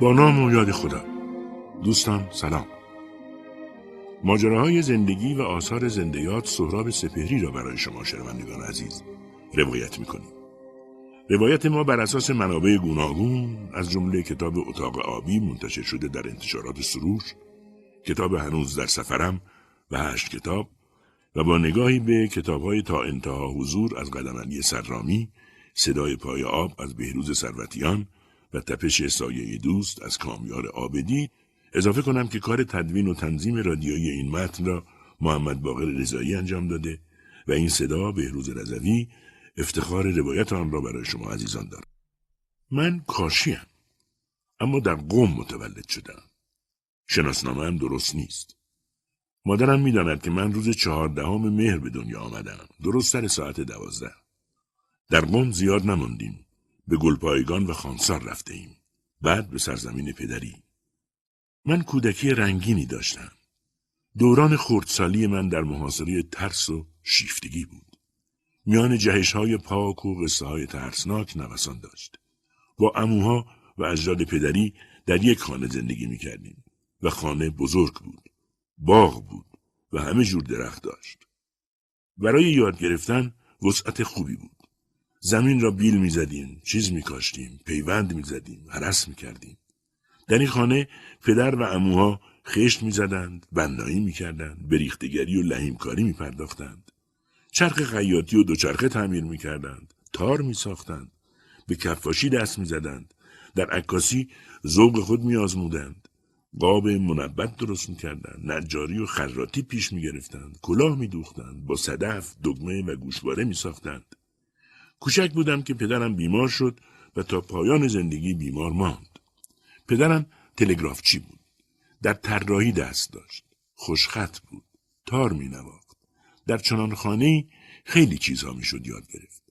با نام و یاد خدا. دوستان سلام. ماجراهای زندگی و آثار زندیات سهراب سپهری را برای شما شنوندگان عزیز روایت می‌کنیم. روایت ما بر اساس منابع گوناگون از جمله کتاب اتاق آبی منتشر شده در انتشارات سروش کتاب هنوز در سفرم و هشت کتاب و با نگاهی به کتابهای تا انتها حضور از قدم علی سرامی صدای پای آب از بهروز سروتیان و تپش سایه دوست از کامیار آبدی اضافه کنم که کار تدوین و تنظیم رادیویی این متن را محمد باقر رضایی انجام داده و این صدا بهروز رضوی افتخار روایت آن را برای شما عزیزان دارم. من کاشیم اما در قوم متولد شدم. شناسنامه هم درست نیست. مادرم می‌داند که من روز چهاردهم مهر به دنیا آمدم. درست سر ساعت دوازده. در قوم زیاد نماندیم. به گلپایگان و خانسار رفته ایم. بعد به سرزمین پدری. من کودکی رنگینی داشتم. دوران خردسالی من در محاصره ترس و شیفتگی بود. میان جهش های پاک و قصه های ترسناک نوسان داشت. با اموها و اجداد پدری در یک خانه زندگی می کردیم و خانه بزرگ بود. باغ بود و همه جور درخت داشت. برای یاد گرفتن وسعت خوبی بود. زمین را بیل می زدیم، چیز می کاشتیم، پیوند می زدیم، حرس می کردیم. در این خانه پدر و اموها خشت می زدند، بندایی می کردند، بریختگری و لحیمکاری می پرداختند. چرخ خیاطی و دوچرخه تعمیر می کردند، تار می ساختند، به کفاشی دست می زدند، در عکاسی ذوق خود می آزمودند. قاب منبت درست می کردند، نجاری و خراتی پیش می گرفتند، کلاه می دوختند، با صدف، دگمه و گوشواره می ساختند. کوچک بودم که پدرم بیمار شد و تا پایان زندگی بیمار ماند. پدرم تلگرافچی بود. در طراحی دست داشت. خوشخط بود. تار می نواخت. در چنان خانه خیلی چیزها می شد یاد گرفت.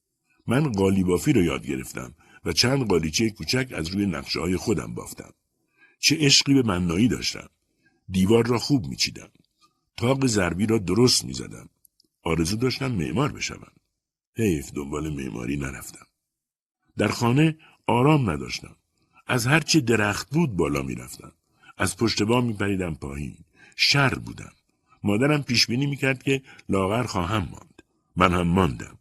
من قالی بافی رو یاد گرفتم و چند قالیچه کوچک از روی نقشه های خودم بافتم. چه عشقی به منایی داشتم. دیوار را خوب میچیدم. تاق ضربی را درست می‌زدم. آرزو داشتم معمار بشوم. حیف دنبال معماری نرفتم. در خانه آرام نداشتم. از هرچی درخت بود بالا می‌رفتم. از پشت بام میپریدم پایین. شر بودم. مادرم پیش بینی می‌کرد که لاغر خواهم ماند. من هم ماندم.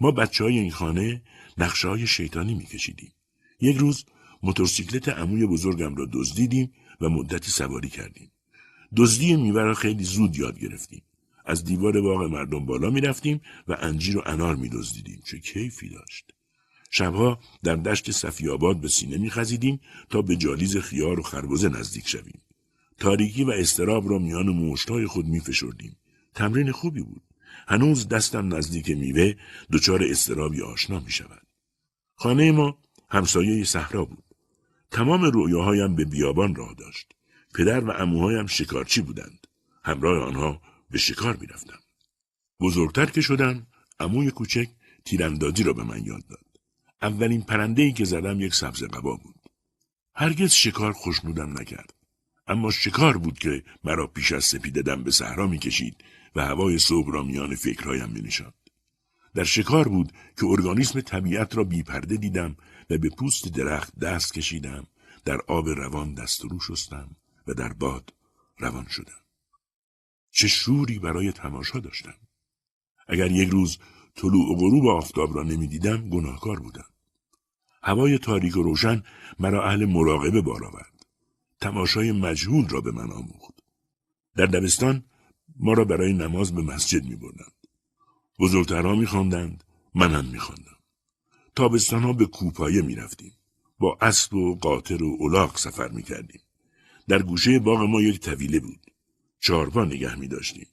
ما بچه های این خانه نقشه های شیطانی میکشیدیم. یک روز موتورسیکلت عموی بزرگم را دزدیدیم و مدتی سواری کردیم. دزدی میوه را خیلی زود یاد گرفتیم. از دیوار باغ مردم بالا می رفتیم و انجیر و انار می دزدیدیم. چه کیفی داشت. شبها در دشت صفیاباد به سینه می خزیدیم تا به جالیز خیار و خربزه نزدیک شویم. تاریکی و استراب را میان موشتای خود می فشردیم. تمرین خوبی بود. هنوز دستم نزدیک میوه دچار استرابی آشنا می شود. خانه ما همسایه صحرا بود. تمام رویاهایم به بیابان راه داشت. پدر و اموهایم شکارچی بودند. همراه آنها به شکار می‌رفتم. بزرگتر که شدم عموی کوچک تیراندازی را به من یاد داد. اولین پرنده ای که زدم یک سبز قبا بود. هرگز شکار خوشنودم نکرد. اما شکار بود که مرا پیش از سپیده دم به صحرا می‌کشید و هوای صبح را میان فکرهایم مینشاند. در شکار بود که ارگانیسم طبیعت را بیپرده دیدم و به پوست درخت دست کشیدم در آب روان دست رو شستم و در باد روان شدم. چه شوری برای تماشا داشتم. اگر یک روز طلوع و غروب آفتاب را نمی‌دیدم گناهکار بودم. هوای تاریک و روشن مرا اهل مراقبه بار آورد. تماشای مجهول را به من آموخت. در دبستان ما را برای نماز به مسجد می بردند. بزرگترها می خواندند، من هم می خواندم. تابستان ها به کوپایه می رفتیم. با اسب و قاطر و الاغ سفر می کردیم. در گوشه باغ ما یک طویله بود. چهارپا نگه می داشتیم.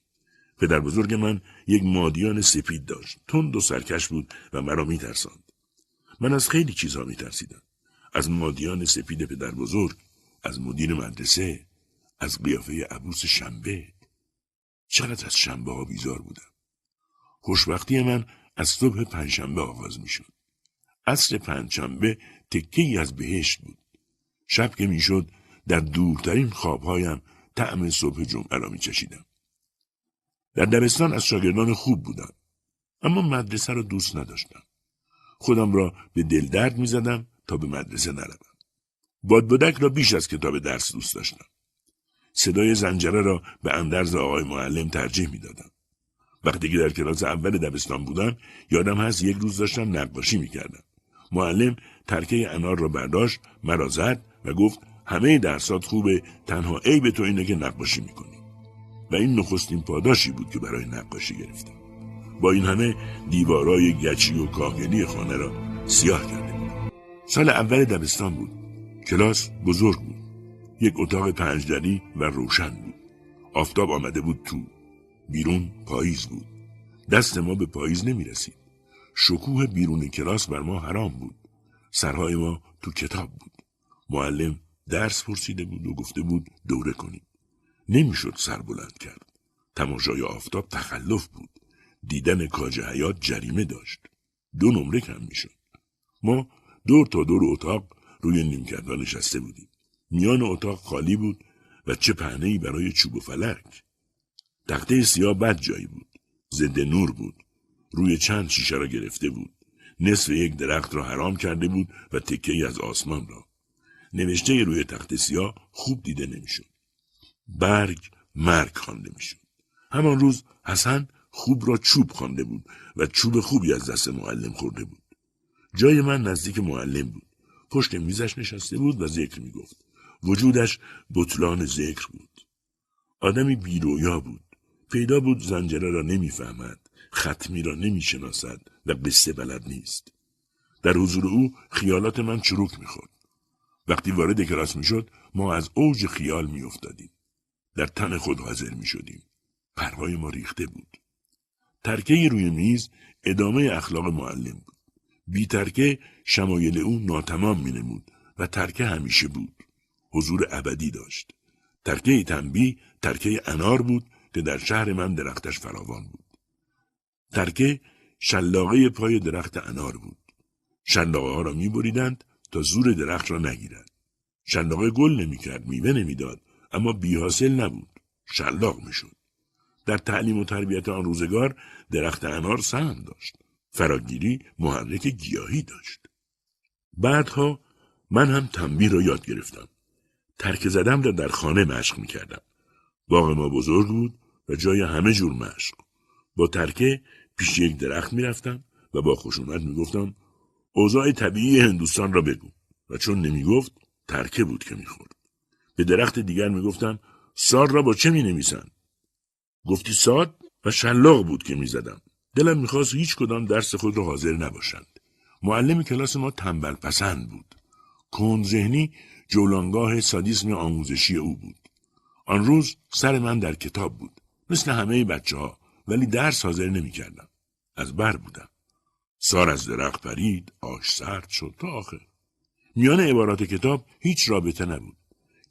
پدر بزرگ من یک مادیان سپید داشت. تند و سرکش بود و مرا می ترساند. من از خیلی چیزها می ترسیدم. از مادیان سپید پدر بزرگ، از مدیر مدرسه، از قیافه عبوس شنبه. چقدر از شنبه ها بیزار بودم. خوشبختی من از صبح پنجشنبه آغاز می شد. عصر پنجشنبه تکه ای از بهشت بود. شب که می‌شد در دورترین خوابهایم طعم صبح جمعه را می چشیدم. در دبستان از شاگردان خوب بودم. اما مدرسه را دوست نداشتم. خودم را به دل درد می زدم تا به مدرسه نروم. بادبادک را بیش از کتاب درس دوست داشتم. صدای زنجره را به اندرز آقای معلم ترجیح می‌دادم. وقتی که در کلاس اول دبستان بودم یادم هست یک روز داشتم نقاشی می‌کردم. معلم ترکه انار را برداشت مرا زد و گفت همه درسات خوبه تنها به تو اینه که نقاشی می‌کنی. و این نخستین پاداشی بود که برای نقاشی گرفتم. با این همه دیوارای گچی و کاهگلی خانه را سیاه کرده بود سال اول دبستان بود. کلاس بزرگ بود. یک اتاق پنجدری و روشن بود. آفتاب آمده بود تو. بیرون پاییز بود. دست ما به پاییز نمی رسید شکوه بیرون کلاس بر ما حرام بود. سرهای ما تو کتاب بود. معلم درس پرسیده بود و گفته بود دوره کنیم. نمی‌شد سر بلند کرد. تماشای آفتاب تخلف بود. دیدن کاج حیات جریمه داشت. دو نمره کم می‌شد. ما دور تا دور اتاق روی نیمکتها نشسته بودیم. میان اتاق خالی بود و چه پهنهای برای چوب و فلک. تخته سیاه بد جایی بود. ضد نور بود. روی چند شیشه را گرفته بود. نصف یک درخت را حرام کرده بود و تکه از آسمان را. نوشته روی تخت سیاه خوب دیده نمی‌شد. برگ مرگ خوانده می‌شد. همان روز حسن خوب را چوب خوانده بود و چوب خوبی از دست معلم خورده بود. جای من نزدیک معلم بود. پشت میزش نشسته بود و ذکر می‌گفت. وجودش بطلان ذکر بود. آدمی بیرویا بود. پیدا بود زنجره را نمی‌فهمد ختمی را نمی‌شناسد و قصه بلد نیست. در حضور او خیالات من چروک می‌خورد. وقتی وارد کلاس می‌شد ما از اوج خیال میافتادیم. در تن خود حاضر می‌شدیم. پرهای ما ریخته بود. ترکه روی میز ادامه اخلاق معلم بود. بی ترکه شمایل او ناتمام مینمود و ترکه همیشه بود. حضور ابدی داشت. ترکه تنبی ترکه انار بود که در شهر من درختش فراوان بود. ترکه شلاقه پای درخت انار بود. شلاقه ها را می بریدند تا زور درخت را نگیرد. شلاقه گل نمی‌کرد میوه نمی‌داد اما بیحاصل نبود. شلاق می‌شد. در تعلیم و تربیت آن روزگار درخت انار سهم داشت. فراگیری محرک گیاهی داشت. بعدها من هم تنبیه را یاد گرفتم. ترک زدم را در خانه مشق می‌کردم. باغ ما بزرگ بود و جای همه جور مشق. با ترکه پیش یک درخت می‌رفتم و با خشونت می‌گفتم اوضاع طبیعی هندوستان را بگو. و چون نمی‌گفت ترکه بود که می‌خورد. به درخت دیگر می‌گفتم سار را با چه می نویسن؟ گفتی ساد و شلاق بود که می‌زدم. دلم می‌خواست هیچ کدام درس خود را حاضر نباشند. معلم کلاس ما تنبل پسند بود. کن ذهنی جولانگاه سادیسم آموزشی او بود. آن روز سر من در کتاب بود. مثل همه بچه ها ولی درس حاضر نمی کردم. از بر بودم. سار از درخت پرید آش سرد شد تا آخر. میان عبارات کتاب هیچ رابطه نبود.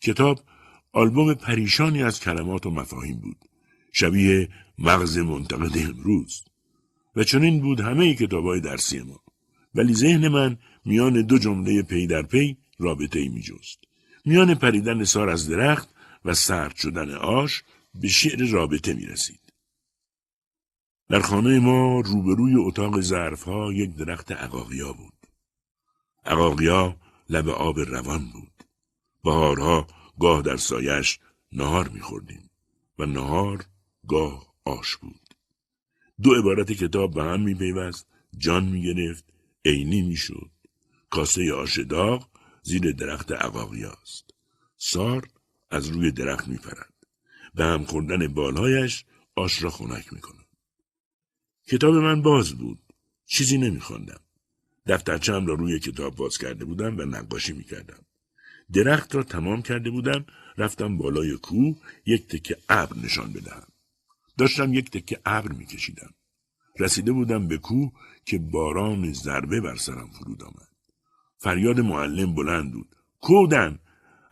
کتاب آلبوم پریشانی از کلمات و مفاهیم بود. شبیه مغز منتقد امروز. و چنین بود همه کتاب های درسی ما. ولی ذهن من میان دو جمله پی در پی رابطه ای می. میان پریدن سار از درخت و سرد شدن آش به شعر رابطه می رسید. در خانه ما روبروی اتاق ظرفها یک درخت عقاقیا بود. عقاقیا لب آب روان بود. بهارها گاه در سایش نهار میخوردیم و نهار گاه آش بود. دو عبارت کتاب به هم میپیوست جان می‌گرفت عینی می‌شد کاسه آش داغ زیر درخت عقاقیاست سار از روی درخت میپرد به هم خوردن بالهایش آش را خنک می‌کند کتاب من باز بود. چیزی نمیخواندم. دفترچم را روی کتاب باز کرده بودم و نقاشی می‌کردم. درخت را تمام کرده بودم رفتم بالای کوه یک تکه ابر نشان بدهم. داشتم یک تکه ابر میکشیدم. رسیده بودم به کوه که باران ضربه بر سرم فرود آمد. فریاد معلم بلند بود. کودن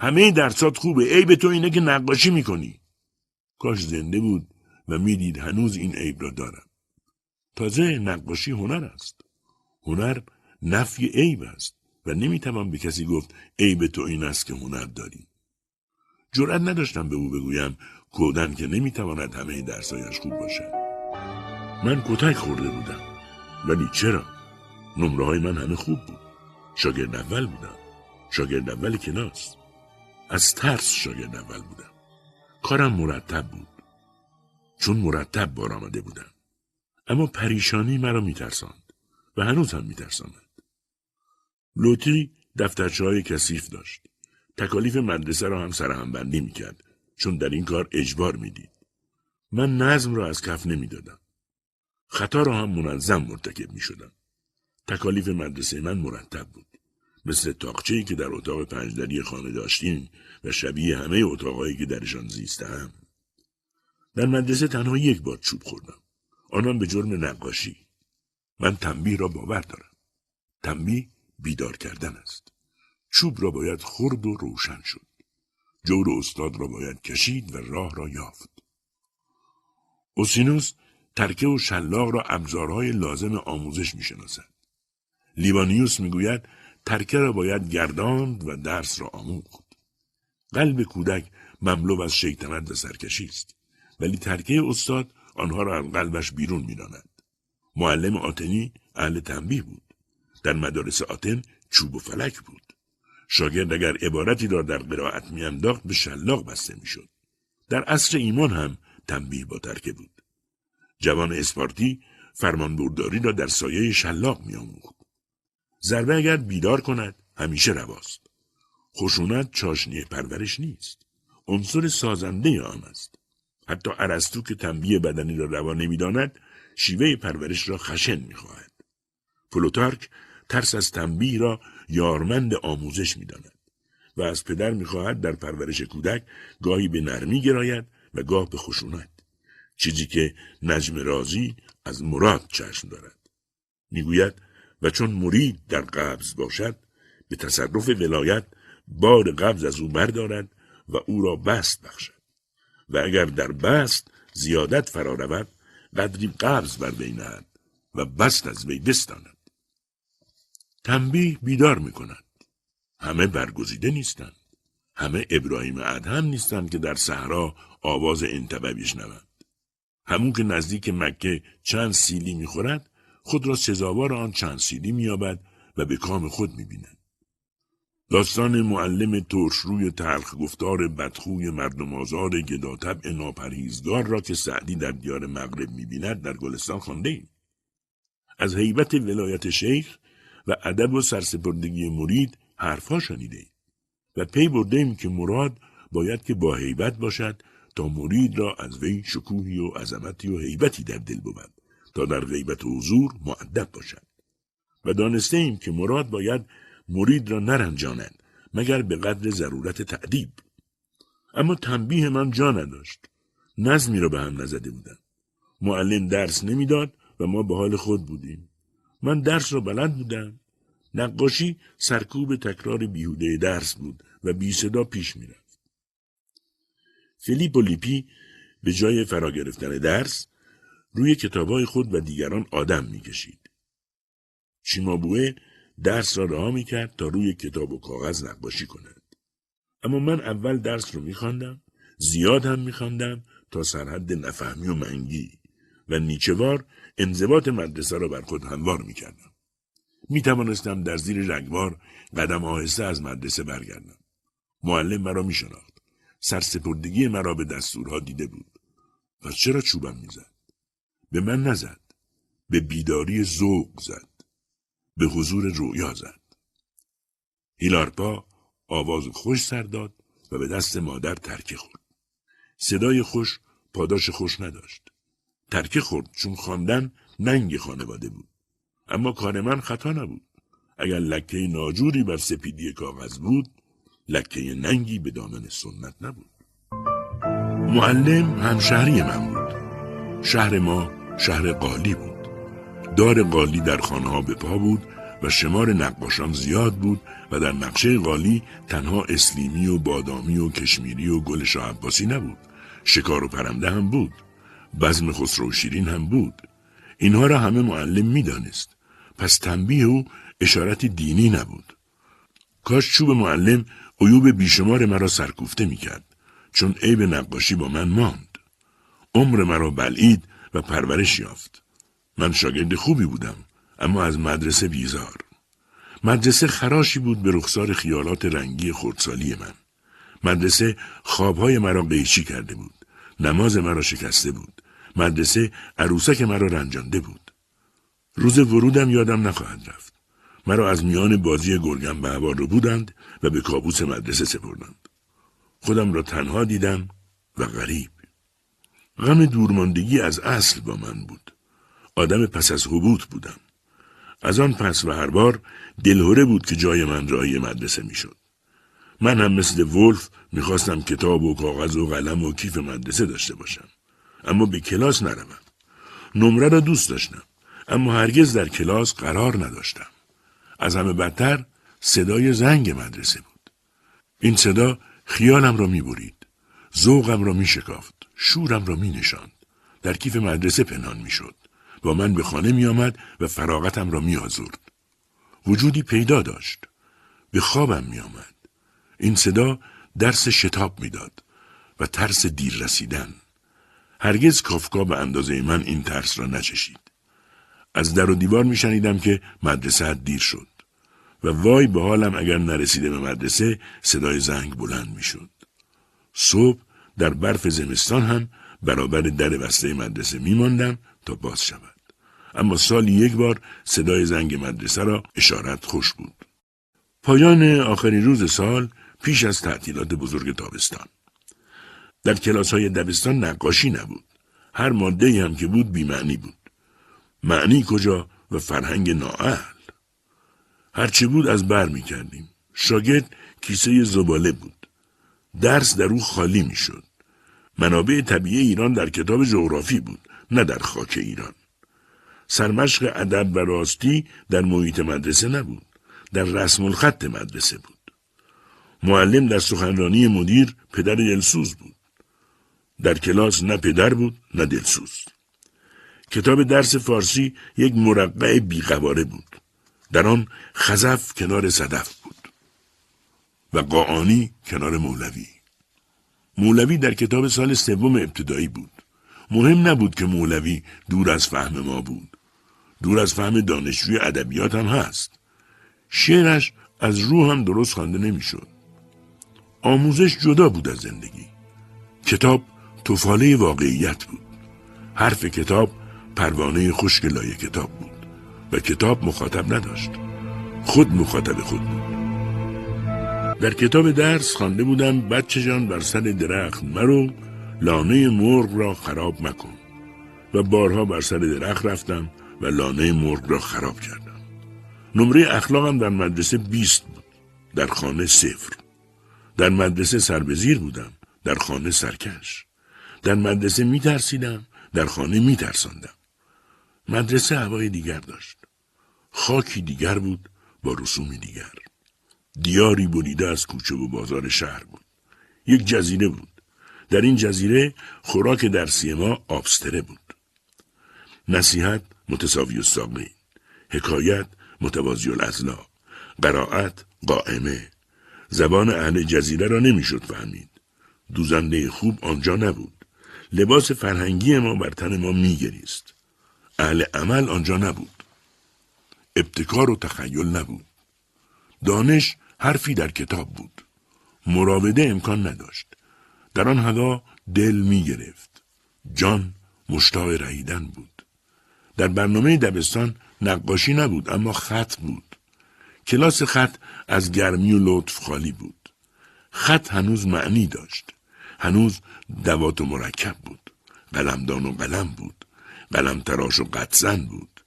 همه درسات خوبه عیب تو اینه که نقاشی می‌کنی. کاش زنده بود و می‌دید هنوز این عیب را دارم. تازه نقاشی هنر است. هنر نفی عیب است و نمی‌توان به کسی گفت عیب تو این است که هنر داری. جرأت نداشتم به او بگویم کودن که نمی‌تواند همه درسایش خوب باشد. من کتک خورده بودم. ولی چرا؟ نمره های من همه خوب بود. شاگرد اول بودم. شاگرد اول کلاس از ترس شاگرد اول بودم کارم مرتب بود چون مرتب بار آمده بودم اما پریشانی مرا میترساند و هنوز هم میترساند. لوتی دفترچه های کثیف داشت. تکالیف مدرسه را هم سرهم بندی می‌کرد چون در این کار اجبار می‌دید. من نظم را از کف نمی‌دادم. خطا را هم منظم مرتکب می‌شدم. تکالیف مدرسه من مرتب بود. مثل تاقچه که در اتاق پنجدری خانه داشتیم و شبیه همه اتاقهایی که درشان زیستم. در مدرسه تنها یک بار چوب خوردم. آنان به جرم نقاشی. من تنبیه را باور دارم. تنبیه بیدار کردن است. چوب را باید خرد و روشن شد. جور استاد را باید کشید و راه را یافت. اوسینوس ترکه و شلاق را ابزارهای لازم آموزش می شناسد. لیوانیوس می‌گوید ترکه را باید گرداند و درس را آموخت. قلب کودک مملو از شیطنت و سرکشی است ولی ترکه استاد آنها را از قلبش بیرون می‌داند. معلم آتنی اهل تنبیه بود. در مدارس آتن چوب و فلک بود. شاگرد اگر عبارتی را در قرائت میانداخت به شلاق بسته می‌شد. در عصر ایمان هم تنبیه با ترکه بود. جوان اسپارتی فرمانبرداری را در سایه شلاق میآموخت. ضربه اگر بیدار کند همیشه رواست. خشونت چاشنی پرورش نیست. عنصر سازنده آن است. حتی ارسطو که تنبیه بدنی را روا نمی‌داند شیوه پرورش را خشن می‌خواهد. پلوتارک ترس از تنبیه را یارمند آموزش می‌داند و از پدر می‌خواهد در پرورش کودک گاهی به نرمی گراید و گاه به خشونت چیزی که نجم رازی از مراد چشم دارد. می‌گوید و چون مرید در قبض باشد به تصرف ولایت بار قبض از او بردارد و او را بست بخشد. و اگر در بست زیادت فرا رود قدری قبض بر وی و بست از وی بستاند. تنبیه بیدار می کند همه برگزیده نیستند. همه ابراهیم ادهم نیستند که در صحرا آواز انتبه بشنوند. همون که نزدیک مکه چند سیلی می‌خورد خود را سزاوار آن چند سیلی مییابد و به کام خود می‌بیند. داستان معلم ترش روی تلخ گفتار بدخوی مردم آزار گداطبع ناپرهیزگار را که سعدی در دیار مغرب می‌بیند در گلستان خوانده ایم. از هیبت ولایت شیخ و ادب و سرسپردگی مرید حرفها شنیده ایم. و پی برده ایم که مراد باید که با هیبت باشد تا مرید را از وی شکوهی و عظمتی و هیبتی در دل بود تا در غیبت و حضور معدب باشد و دانسته ایم که مراد باید مرید را نرنجانند مگر به قدر ضرورت تعدیب. اما تنبیه من جا نداشت. نظمی را به هم نزده بودم. معلم درس نمی‌داد و ما به حال خود بودیم. من درس را بلند بودم. نقاشی سرکوب تکرار بیهوده درس بود و بی صدا پیش می‌رفت فیلیپ و لیپی به جای فرا گرفتن درس روی کتابهای خود و دیگران آدم می‌کشید چیمابوه درس را رها می کرد تا روی کتاب و کاغذ نقاشی کند. اما من اول درس رو میخواندم زیاد هم میخواندم تا سرحد نفهمی و منگی و نیچوار انضباط مدرسه را بر خود هموار می‌کردم. می توانستم در زیر رگوار قدم آهسته از مدرسه برگردم. معلم مرا می شناخت. سرسپردگی مرا به دستورها دیده بود. پس چرا چوبم می‌زد؟ به من نزد. به بیداری ذوق زد. به حضور رویا زد. هیلارپا آواز خوش سر داد و به دست مادر ترکه خورد. صدای خوش پاداش خوش نداشت. ترکه خورد چون خواندن ننگ خانواده بود. اما کار من خطا نبود. اگر لکه ناجوری بر سپیدی کاغذ بود، لکه ننگی به دامن سنت نبود. معلم همشهری من بود. شهر ما شهر قالی بود. دار قالی در خانه ها به پا بود و شمار نقاشان زیاد بود و در نقشه قالی تنها اسلیمی و بادامی و کشمیری و گل شاه عباسی نبود. شکار و پرنده هم بود. بزم خسرو شیرین هم بود. اینها را همه معلم می‌دانست. پس تنبیه او اشارت دینی نبود. کاش چوب معلم عیوب بیشمار مرا سرکوفته می‌کرد چون عیب نقاشی با من ماند. عمر مرا بلعید و پرورش یافت. من شاگرد خوبی بودم. اما از مدرسه بیزار مدرسه خراشی بود به رخسار خیالات رنگی خردسالی من. مدرسه خوابهای مرا قیچی کرده بود. نماز مرا شکسته بود. مدرسه عروسک مرا رنجانده بود. روز ورودم یادم نخواهد رفت. مرا از میان بازی گرگم به هوا رو بودند و به کابوس مدرسه سپردند. خودم را تنها دیدم و غریب. غم دورماندگی از اصل با من بود. آدم پس از حبوط بودم. از آن پس و هر بار دلهوره بود که جای من رای مدرسه می‌شد. من هم مثل ولف می‌خواستم کتاب و کاغذ و قلم و کیف مدرسه داشته باشم. اما به کلاس نروم. نمره را دوست داشتم. اما هرگز در کلاس قرار نداشتم. از همه بدتر صدای زنگ مدرسه بود. این صدا خیالم را می‌برید. ذوقم را میشکافت. شورم را مینشاند. در کیف مدرسه پنهان می‌شد. با من به خانه می آمد و فراغتم را می آزرد. وجودی پیدا داشت. به خوابم می آمد. این صدا درس شتاب می‌داد و ترس دیر رسیدن. هرگز کافکا به اندازه من این ترس را نچشید. از در و دیوار می شنیدم که مدرسه دیر شد. و وای به حالم اگر نرسیده به مدرسه صدای زنگ بلند می شد. صبح در برف زمستان هم برابر در بسته مدرسه می ماندم تا باز شود. اما سالی یک بار صدای زنگ مدرسه را اشارت خوش بود. پایان آخرین روز سال پیش از تعطیلات بزرگ تابستان. در کلاس های دبستان نقاشی نبود. هر ماده هم که بود بیمعنی بود. معنی کجا و فرهنگ نااهل. هرچه بود از بر می کردیم. شاگرد کیسه زباله بود. درس در او خالی می شد. منابع طبیعی ایران در کتاب جغرافی بود نه در خاک ایران. سرمشق ادب و راستی در محیط مدرسه نبود. در رسم الخط مدرسه بود. معلم در سخنرانی مدیر پدر دلسوز بود. در کلاس نه پدر بود نه دلسوز. کتاب درس فارسی یک مرقع بیقواره بود. در آن خزف کنار صدف بود. و قاعانی کنار مولوی. مولوی در کتاب سال سوم ابتدایی بود. مهم نبود که مولوی دور از فهم ما بود. دور از فهم دانشجوی ادبیات هم هست. شعرش از روح هم درست خوانده نمی‌شد. آموزش جدا بود از زندگی. کتاب توفاله واقعیت بود. حرف کتاب پروانه خشک لایه کتاب بود و کتاب مخاطب نداشت. خود مخاطب خود بود. در کتاب درس خوانده بودم بچه جان بر سر درخت مرو لانه مرغ را خراب مکن و بارها بر سر درخت رفتم و لانه مرغ را خراب کردم. نمره اخلاقم در مدرسه بیست بود. در خانه صفر. در مدرسه سربزیر بودم. در خانه سرکش. در مدرسه می ترسیدم. در خانه می ترساندم. مدرسه هوای دیگر داشت. خاکی دیگر بود با رسومی دیگر. دیاری بریده از کوچه و بازار شهر بود. یک جزیره بود. در این جزیره خوراک درسی ما آبستره بود. نصیحت متساوی الساقین حکایت متوازی الازلا قرائت قائمه. زبان اهل جزیره را نمی‌شد فهمید. دوزنده خوب آنجا نبود. لباس فرهنگی ما بر تن ما میگریست. اهل عمل آنجا نبود. ابتکار و تخیل نبود. دانش حرفی در کتاب بود. مراوده امکان نداشت. در آن هوا دل می گرفت جان مشتاق رهیدن بود در برنامه دبستان نقاشی نبود اما خط بود. کلاس خط از گرمی و لطف خالی بود. خط هنوز معنی داشت. هنوز دوات و مرکب بود. قلمدان و قلم بود. قلم تراش و قطزن بود.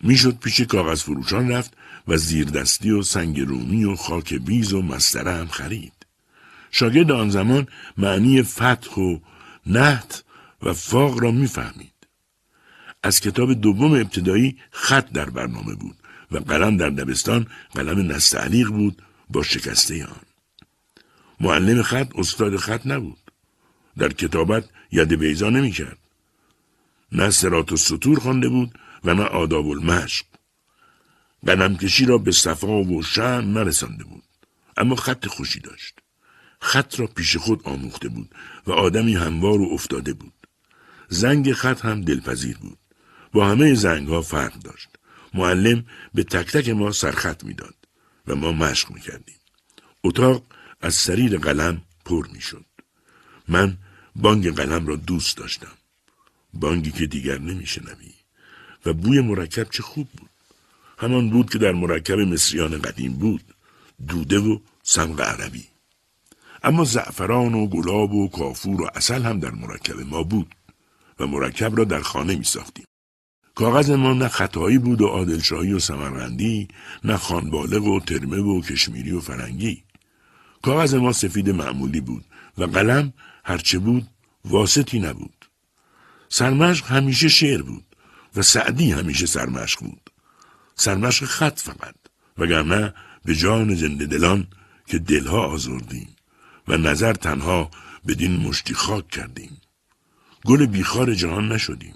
می‌شد پیش کاغذ فروشان رفت و زیردستی و سنگ رومی و خاک بیز و مستره هم خرید. شاگرد آن زمان معنی فتح و نهت و فاق را می‌فهمید. از کتاب دوم ابتدایی خط در برنامه بود و قلم در دبستان قلم نستعلیق بود با شکسته آن. معلم خط استاد خط نبود. در کتابت ید بیزا نمی کرد. نه سرات و سطور خوانده بود و نه آداب المشق. قلم کشی را به صفا و شن نرسانده بود. اما خط خوشی داشت. خط را پیش خود آموخته بود و آدمی هموار و افتاده بود. زنگ خط هم دلپذیر بود. با همه زنگ ها فرق داشت. معلم به تک تک ما سرخط می‌داد. و ما مشق می‌کردیم. اتاق از سریر قلم پر می‌شد. من بانگ قلم را دوست داشتم. بانگی که دیگر نمیشنوی و بوی مرکب چه خوب بود. همان بود که در مرکب مصریان قدیم بود. دوده و سمق عربی. اما زعفران و گلاب و کافور و اصل هم در مرکب ما بود و مرکب را در خانه می ساختیم. کاغذ ما نه خطایی بود و عادلشاهی و سمرغندی نه خانبالغ و ترمه و کشمیری و فرنگی. کاغذ ما سفید معمولی بود و قلم هرچه بود واسطی نبود. سرمشق همیشه شعر بود و سعدی همیشه سرمشق بود. سرمشق خط فقط وگرنه به جان زنده دلان که دلها آزردیم. و نظر تنها بدین مشتی خاک کردیم گل بیخار جهان نشدیم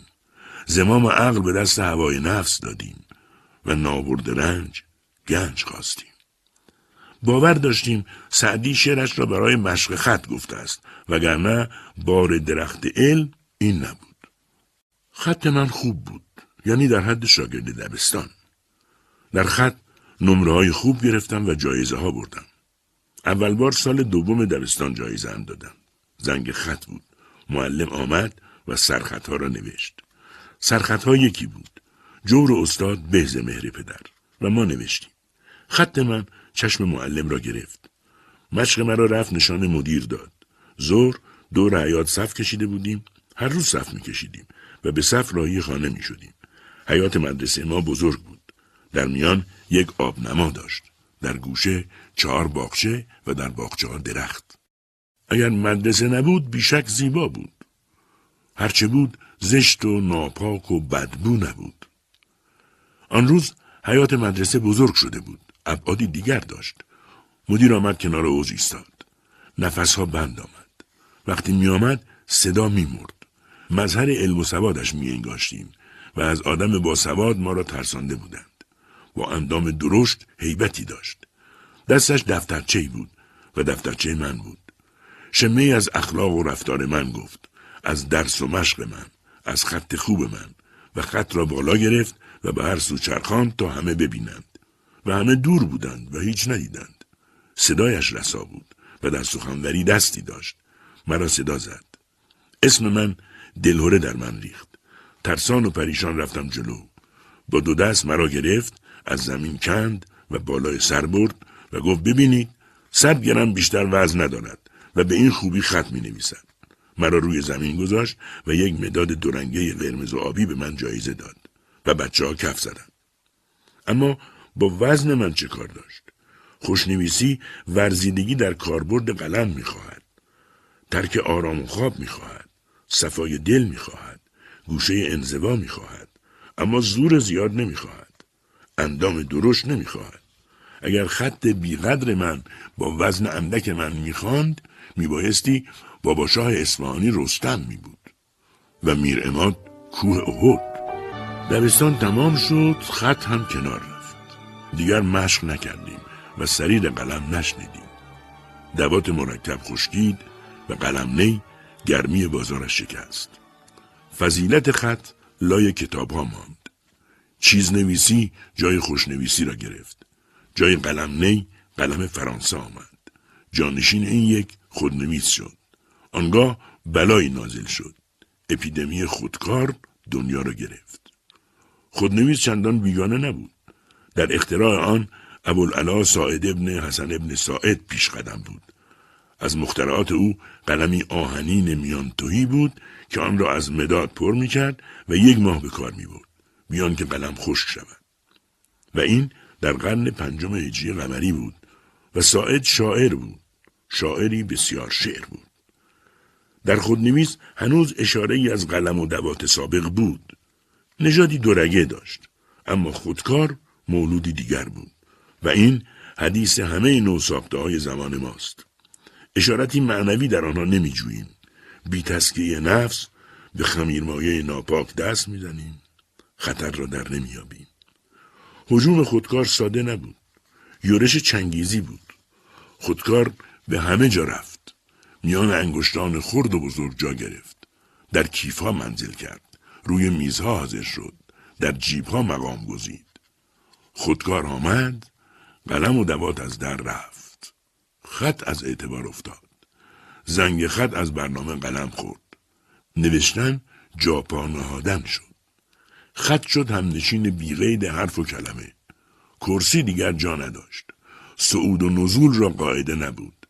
زمام عقل به دست هوای نفس دادیم و نابرد رنج گنج خواستیم. باور داشتیم سعدی شعرش را برای مشق خط گفته است وگرنه بار درخت علم این نبود. خط من خوب بود یعنی در حد شاگرد دبستان. در خط نمره های خوب گرفتم و جایزه ها بردم. اول بار سال دوم دبستان جایزه هم دادم. زنگ خط بود. معلم آمد و سرخط ها را نوشت. سرخط یکی بود. جور استاد بهز مهر پدر و ما نوشتیم. خط من چشم معلم را گرفت. مشق مرا رفت نشان مدیر داد. زور دور حیات صف کشیده بودیم. هر روز صف می کشیدیم و به صف راهی خانه می شدیم. حیات مدرسه ما بزرگ بود. در میان یک آب نما داشت. در گوشه چهار باغچه و در باغچه ها درخت. اگر مدرسه نبود بیشک زیبا بود. هرچه بود زشت و ناپاک و بدبو نبود. آن روز حیات مدرسه بزرگ شده بود. ابعادی دیگر داشت. مدیر آمد کنار اوز ایستاد. نفسها بند آمد. وقتی می آمد صدا می مرد. مظهر علم و سوادش می انگاشتیم و از آدم با سواد ما را ترسانده بودند. با اندام درشت حیبتی داشت. دستش دفترچه بود و دفترچه من بود. شمه از اخلاق و رفتار من گفت. از درس و مشق من. از خط خوب من و خط را بالا گرفت و به هر سو چرخاند تا همه ببینند و همه دور بودند و هیچ ندیدند صدایش رسا بود و در سخنوری دستی داشت مرا صدا زد اسم من دلهوره در من ریخت ترسان و پریشان رفتم جلو با دو دست مرا گرفت از زمین کند و بالای سر برد و گفت ببینید صد گرم بیشتر وزن ندارد و به این خوبی خط می نویسد مرا روی زمین گذاشت و یک مداد دورنگه قرمز و آبی به من جایزه داد و بچه ها کف زدن. اما با وزن من چه کار داشت؟ خوشنویسی ورزیدگی در کاربرد قلم می‌خواهد. ترک آرام و خواب می‌خواهد. صفای دل می‌خواهد. گوشه انزوا می‌خواهد. اما زور زیاد نمی‌خواهد. اندام درشت نمی‌خواهد. اگر خط بیقدر من با وزن اندک من می‌خواند میبایستی بابا شاه اصفهانی رستم می بود و میر اماد کوه احد. دبستان تمام شد خط هم کنار رفت. دیگر مشق نکردیم و سریر قلم نشنیدیم. دوات مرکب خشکید و قلم نی گرمی بازارش شکست. فضیلت خط لای کتاب ها ماند. چیز نویسی جای خوشنویسی را گرفت. جای قلم نی قلم فرانسه آمد جانشین این یک خودنویس شد آنگاه بلایی نازل شد. اپیدمی خودکار دنیا را گرفت. خودنویس چندان بیگانه نبود. در اختراع آن ابوالعلا ساعد ابن حسن ابن ساعد پیش قدم بود. از مخترعات او قلمی آهنین میان توهی بود که آن را از مداد پر می کرد و یک ماه به کار می برد. بیان که قلم خشک شود. و این در قرن پنجم هجری قمری بود و ساعد شاعر بود. شاعری بسیار شعر بود. در خودنویس هنوز اشاره ای از قلم و دوات سابق بود. نژادی دورگه داشت. اما خودکار مولودی دیگر بود. و این حدیث همه نوساخته های زمان ماست. اشارتی معنوی در آنها نمی جوییم. بی تسکیه نفس به خمیرمایه ناپاک دست می‌زنیم. خطر را در نمیابیم. حجوم خودکار ساده نبود. یورش چنگیزی بود. خودکار به همه جا رفت. میان انگشتان خرد و بزرگ جا گرفت. در کیفها منزل کرد. روی میزها حاضر شد. در جیبها مقام گزید. خودکار آمد قلم و دوات از در رفت خط از اعتبار افتاد زنگ خط از برنامه قلم خورد نوشتن جاپا نهادن شد خط شد همنشین بیغید حرف و کلمه. کرسی دیگر جا نداشت. صعود و نزول را قاعده نبود.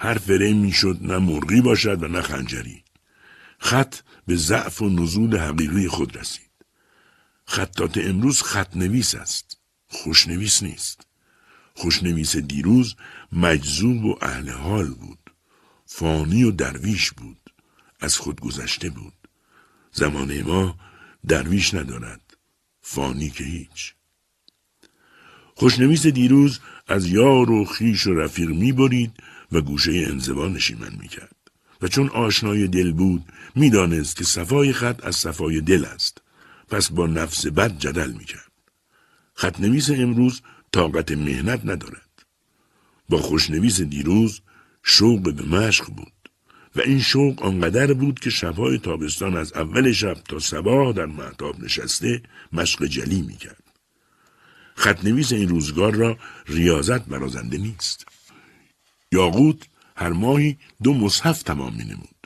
هر فره می‌شد نه مرغی باشد و نه خنجری. خط به ضعف و نزول حقیقی خود رسید. خطات امروز خط نویس است. خوشنویس نیست. خوشنویس دیروز مجذوب و اهل حال بود. فانی و درویش بود. از خود گذشته بود. زمانه ما درویش ندارد. فانی که هیچ. خوشنویس دیروز از یار و خیش و رفیق می‌برید و گوشه انزوا نشیمن می‌کرد. و چون آشنای دل بود می‌دانست که صفای خط از صفای دل است. پس با نفس بد جدل می‌کرد. خط نویس امروز طاقت مهنت ندارد. با خوشنویس دیروز شوق به مشق بود. و این شوق آنقدر بود که شبهای تابستان از اول شب تا سباه در محتاب نشسته مشق جلی می‌کرد. خطنویس این روزگار را ریاضت برازنده نیست. یاقوت هر ماهی دو مصحف تمام می نمود.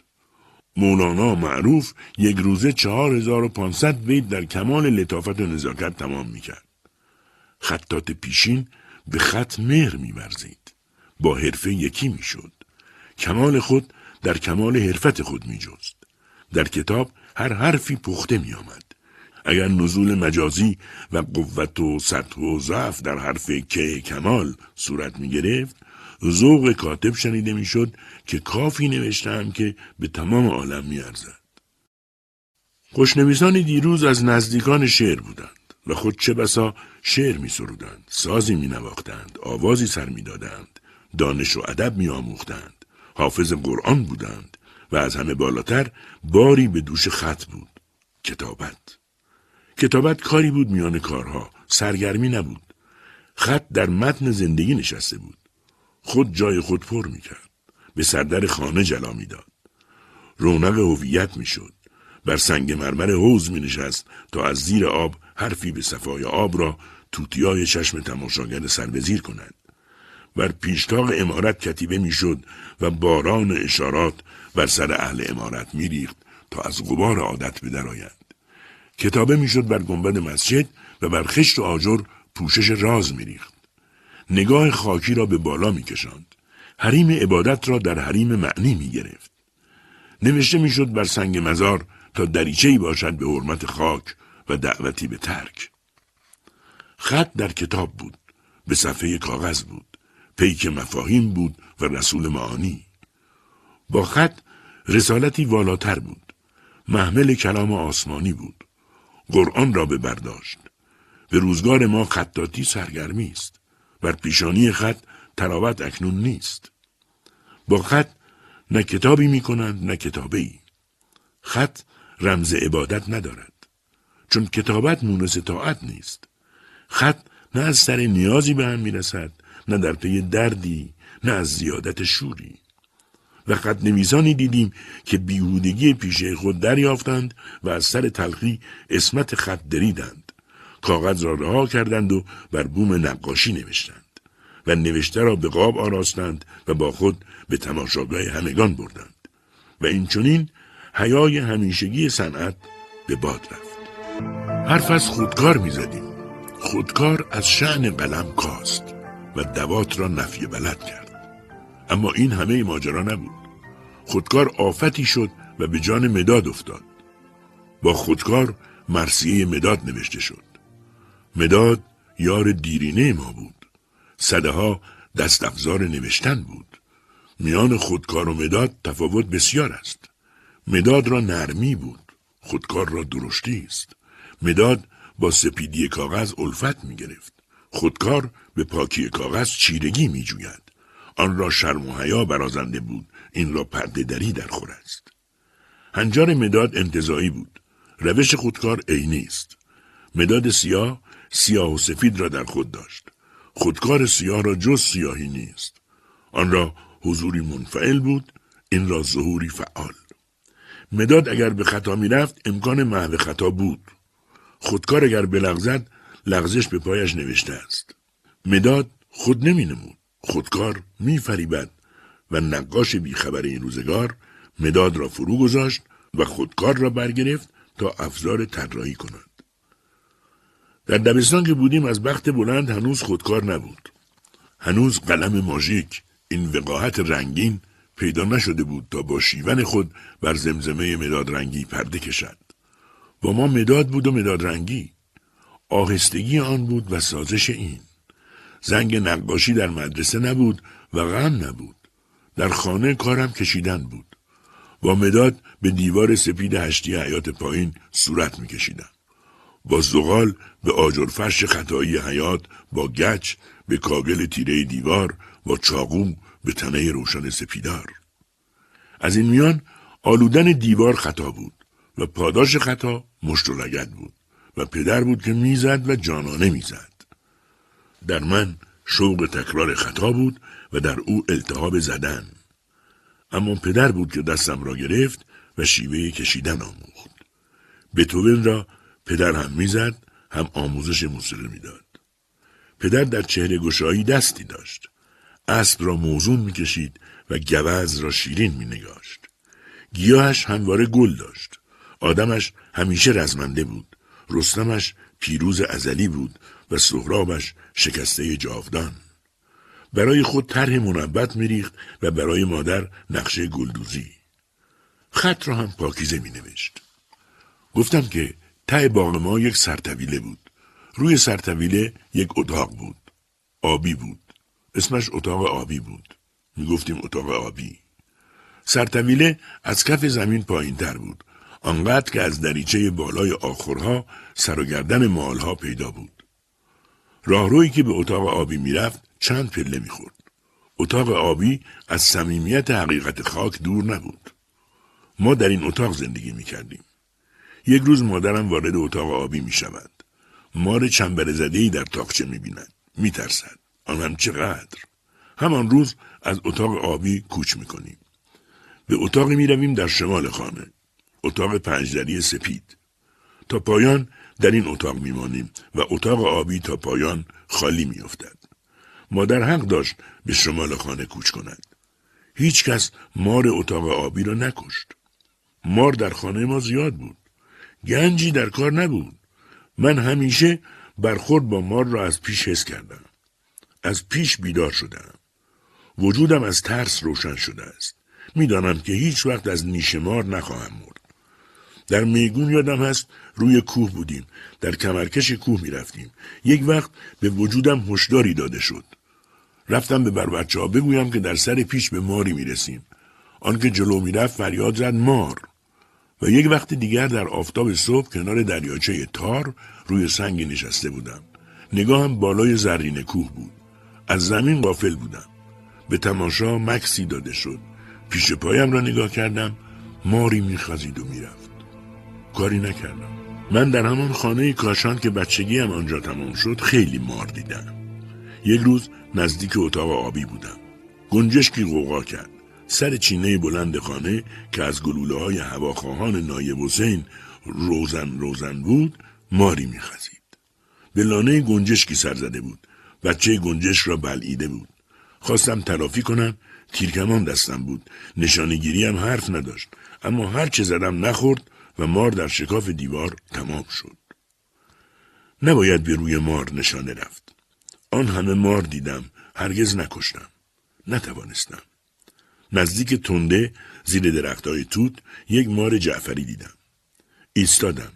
مولانا معروف یک روزه چهار هزار و پانصد بیت در کمال لطافت و نزاکت تمام می کرد. خطات پیشین به خط مهر می برزید. با حرفه یکی می شد. کمال خود در کمال حرفت خود می جست. در کتاب هر حرفی پخته می آمد. اگر نزول مجازی و قوت و سطح و ضعف در حرف که کمال صورت می گرفت ذوق کاتب شنیده می‌شد که کافی نوشتم که به تمام عالم می ارزد. خوشنویسان دیروز از نزدیکان شعر بودند و خود چه بسا شعر می سرودند، سازی می نواختند، آوازی سر می دادند، دانش و ادب می آموختند. حافظ قرآن بودند و از همه بالاتر باری به دوش خط بود. کتابت. کتابت کاری بود میان کارها. سرگرمی نبود. خط در متن زندگی نشسته بود. خود جای خود پر می‌کرد. به سردر خانه جلا می‌داد. رونق هویت می‌شد. بر سنگ مرمر حوز می نشست تا از زیر آب حرفی به صفای آب را توتیای چشم تماشاگر سربزیر کند. بر پیشتاق امارت کتیبه می‌شد و باران اشارات بر سر اهل امارت میریخت تا از غبار عادت به درآیند کتابه می‌شد بر گنبد مسجد و بر خشت و آجر پوشش راز میریخت. نگاه خاکی را به بالا میکشاند. حریم عبادت را در حریم معنی می‌گرفت. نوشته می‌شد بر سنگ مزار تا دریچه باشد به حرمت خاک و دعوتی به ترک. خط در کتاب بود. به صفحه کاغذ بود. پیک مفاهیم بود و رسول معانی. با خط رسالتی والاتر بود. محمل کلام آسمانی بود. قرآن را به برداشت به روزگار ما خطاتی سرگرمی است. بر پیشانی خط تراوت اکنون نیست. با خط نه کتابی می کنند نه کتابی خط رمز عبادت ندارد. چون کتابت مونس طاعت نیست. خط نه از سر نیازی به هم می رسد نه در پی دردی نه از زیادت شوری. و خط دیدیم که بیهودگی پیشه خود دریافتند و از سر تلخی اسمت خط دریدند. کاغذ را رها کردند و بر بوم نقاشی نوشتند. و نوشته را به قاب آراستند و با خود به تماشاگاه همگان بردند. و این چونین حیای همیشگی صنعت به باد رفت. حرف از خودکار می‌زدیم. خودکار از شعن قلم کاست و دوات را نفی بلد کرد. اما این همه ماجرا نبود. خودکار آفتی شد و به جان مداد افتاد. با خودکار مرسیه مداد نوشته شد. مداد یار دیرینه ما بود. صده ها دست افزار نوشتن بود. میان خودکار و مداد تفاوت بسیار است. مداد را نرمی بود. خودکار را درشتی است. مداد با سپیدی کاغذ الفت می گرفت خودکار به پاکی کاغذ چیرگی می جوید. آن را شرم و حیا برازنده بود. این را پرده دری در خور است. هنجار مداد انتظایی بود. روش خودکار عینی است مداد سیاه سیاه و سفید را در خود داشت. خودکار سیاه را جز سیاهی نیست. آن را حضوری منفعل بود این را ظهوری فعال. مداد اگر به خطا رفت امکان محو خطا بود. خودکار اگر بلغزد لغزش به پایش نوشته است مداد خود نمی نمود. خودکار می فریبد و نقاش بیخبر این روزگار مداد را فرو گذاشت و خودکار را برگرفت تا افزار طراحی کند. در دبستان که بودیم از بخت بلند هنوز خودکار نبود. هنوز قلم ماژیک این وقاحت رنگین پیدا نشده بود تا با شیون خود بر زمزمه مداد رنگی پرده کشد. با ما مداد بود و مداد رنگی. آهستگی آن بود و سازش این. زنگ نقاشی در مدرسه نبود و غم نبود. در خانه کارم کشیدن بود. با مداد به دیوار سپید هشتی حیات پایین صورت میکشیدم. با زغال به آجر فرش خطایی حیات با گچ به کاگل تیره دیوار با چاقو به تنه روشن سپیدار از این میان آلودن دیوار خطا بود و پاداش خطا مشت و لگت بود و پدر بود که می‌زد و جانانه می‌زد. در من شوق تکرار خطا بود و در او التهاب زدن. اما پدر بود که دستم را گرفت و شیوه کشیدن آموخت. بتوون را پدر هم می‌زد هم آموزش موسیقی می‌داد. پدر در چهره گشایی دستی داشت. اسب را موزون می‌کشید و گوز را شیرین مینگاشت. گیاهش همواره گل داشت. آدمش همیشه رزمنده بود. رستمش پیروز ازلی بود و سهرابش شکسته جاودان برای خود طرح منبت میریخت و برای مادر نقشه گلدوزی خط را هم پاکیزه می نوشت. گفتم که ته باغ ما یک سرطویله بود. روی سرطویله یک اتاق بود. آبی بود. اسمش اتاق آبی بود. می گفتیم اتاق آبی. سرطویله از کف زمین پایین تر بود. آنقدر که از دریچه بالای آخرها سر و گردن مالها پیدا بود. راهرویی که به اتاق آبی می‌رفت چند پله می‌خورد. اتاق آبی از صمیمیت حقیقت خاک دور نبود. ما در این اتاق زندگی می‌کردیم. یک روز مادرم وارد اتاق آبی می شود. مار چنبر زدهی در تاقچه می بیند. می ترسد. آن هم چقدر. همان روز از اتاق آبی کوچ می کنیم. به اتاقی می رویم در شمال خانه. اتاق پنجدری سپید. تا پایان در این اتاق می مانیم و اتاق آبی تا پایان خالی می افتد. مادر حق داشت به شمال خانه کوچ کند. هیچ کس مار اتاق آبی را نکشت. مار در خانه ما زیاد بود. گنجی در کار نبود. من همیشه برخورد با مار را از پیش حس کردم. از پیش بیدار شدم. وجودم از ترس روشن شده است. می‌دانم که هیچ وقت از نیش مار نخواهم مرد. در میگون یادم هست روی کوه بودیم. در کمرکش کوه می رفتیم. یک وقت به وجودم هشداری داده شد. رفتم به بر بچه ها بگویم که در سر پیش به ماری می رسیم. آنکه جلو می رفت فریاد زد مار. و یک وقت دیگر در آفتاب صبح کنار دریاچه تار روی سنگ نشسته بودم. نگاهم بالای زرین کوه بود. از زمین غافل بودم. به تماشا مکسی داده شد. پیش پایم را نگاه کردم. ماری میخزید و می‌رفت. کاری نکردم. من در همان خانه کاشان که بچگیم آنجا تمام شد خیلی مار دیدم. یک روز نزدیک اتاق آبی بودم. گنجشکی غوغا کرد. سر چینه بلند خانه که از گلوله های هواخواهان نایب حسین روزن روزن بود ماری میخزید. به لانه گنجشکی سر زده بود. بچه گنجش را بلعیده بود. خواستم تلافی کنم تیرکمان دستم بود. نشانگیری هم حرف نداشت. اما هر چه زدم نخورد و مار در شکاف دیوار تمام شد. نباید به روی مار نشانه رفت. آن همه مار دیدم. هرگز نکشتم. نتوانستم. نزدیک تنده زیر درختای توت یک مار جعفری دیدم. ایستادم.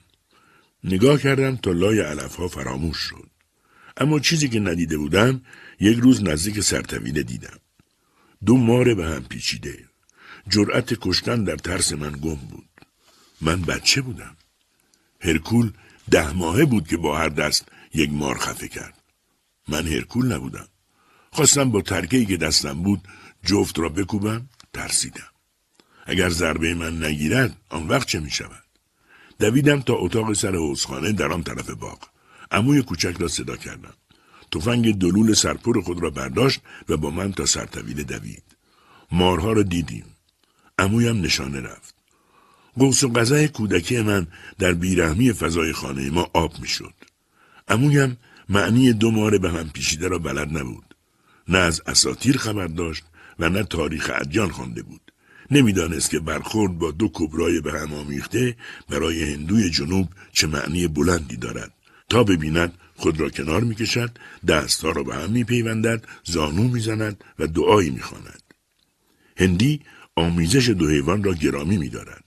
نگاه کردم تا لای علف ها فراموش شد. اما چیزی که ندیده بودم یک روز نزدیک سرطویله دیدم. دو مار به هم پیچیده. جرأت کشتن در ترس من گم بود. من بچه بودم. هرکول ده ماهه بود که با هر دست یک مار خفه کرد. من هرکول نبودم. خواستم با ترکهی که دستم بود جفت را بکوبم ترسیدم. اگر ضربه من نگیرد آن وقت چه می شود؟ دویدم تا اتاق سر حوزخانه در آن طرف باغ. عموی کوچک را صدا کردم. تفنگ دلول سرپور خود را برداشت و با من تا سرطویل دوید. مارها را دیدیم. عمویم نشانه رفت. قوس و قضای کودکی من در بیرحمی فضای خانه ما آب می‌شد. عمویم معنی دو مار به هم پیشیده را بلد نبود. نه از اساتیر خبر داشت و نه تاریخ ادیان خوانده بود نمی‌دانست که برخورد با دو کبرای به هم آمیخته برای هندوی جنوب چه معنی بلندی دارد تا ببیند خود را کنار می‌کشد دستها را به هم میپیوندد زانو می‌زند و دعایی می‌خواند هندی آمیزش دو حیوان را گرامی میدارد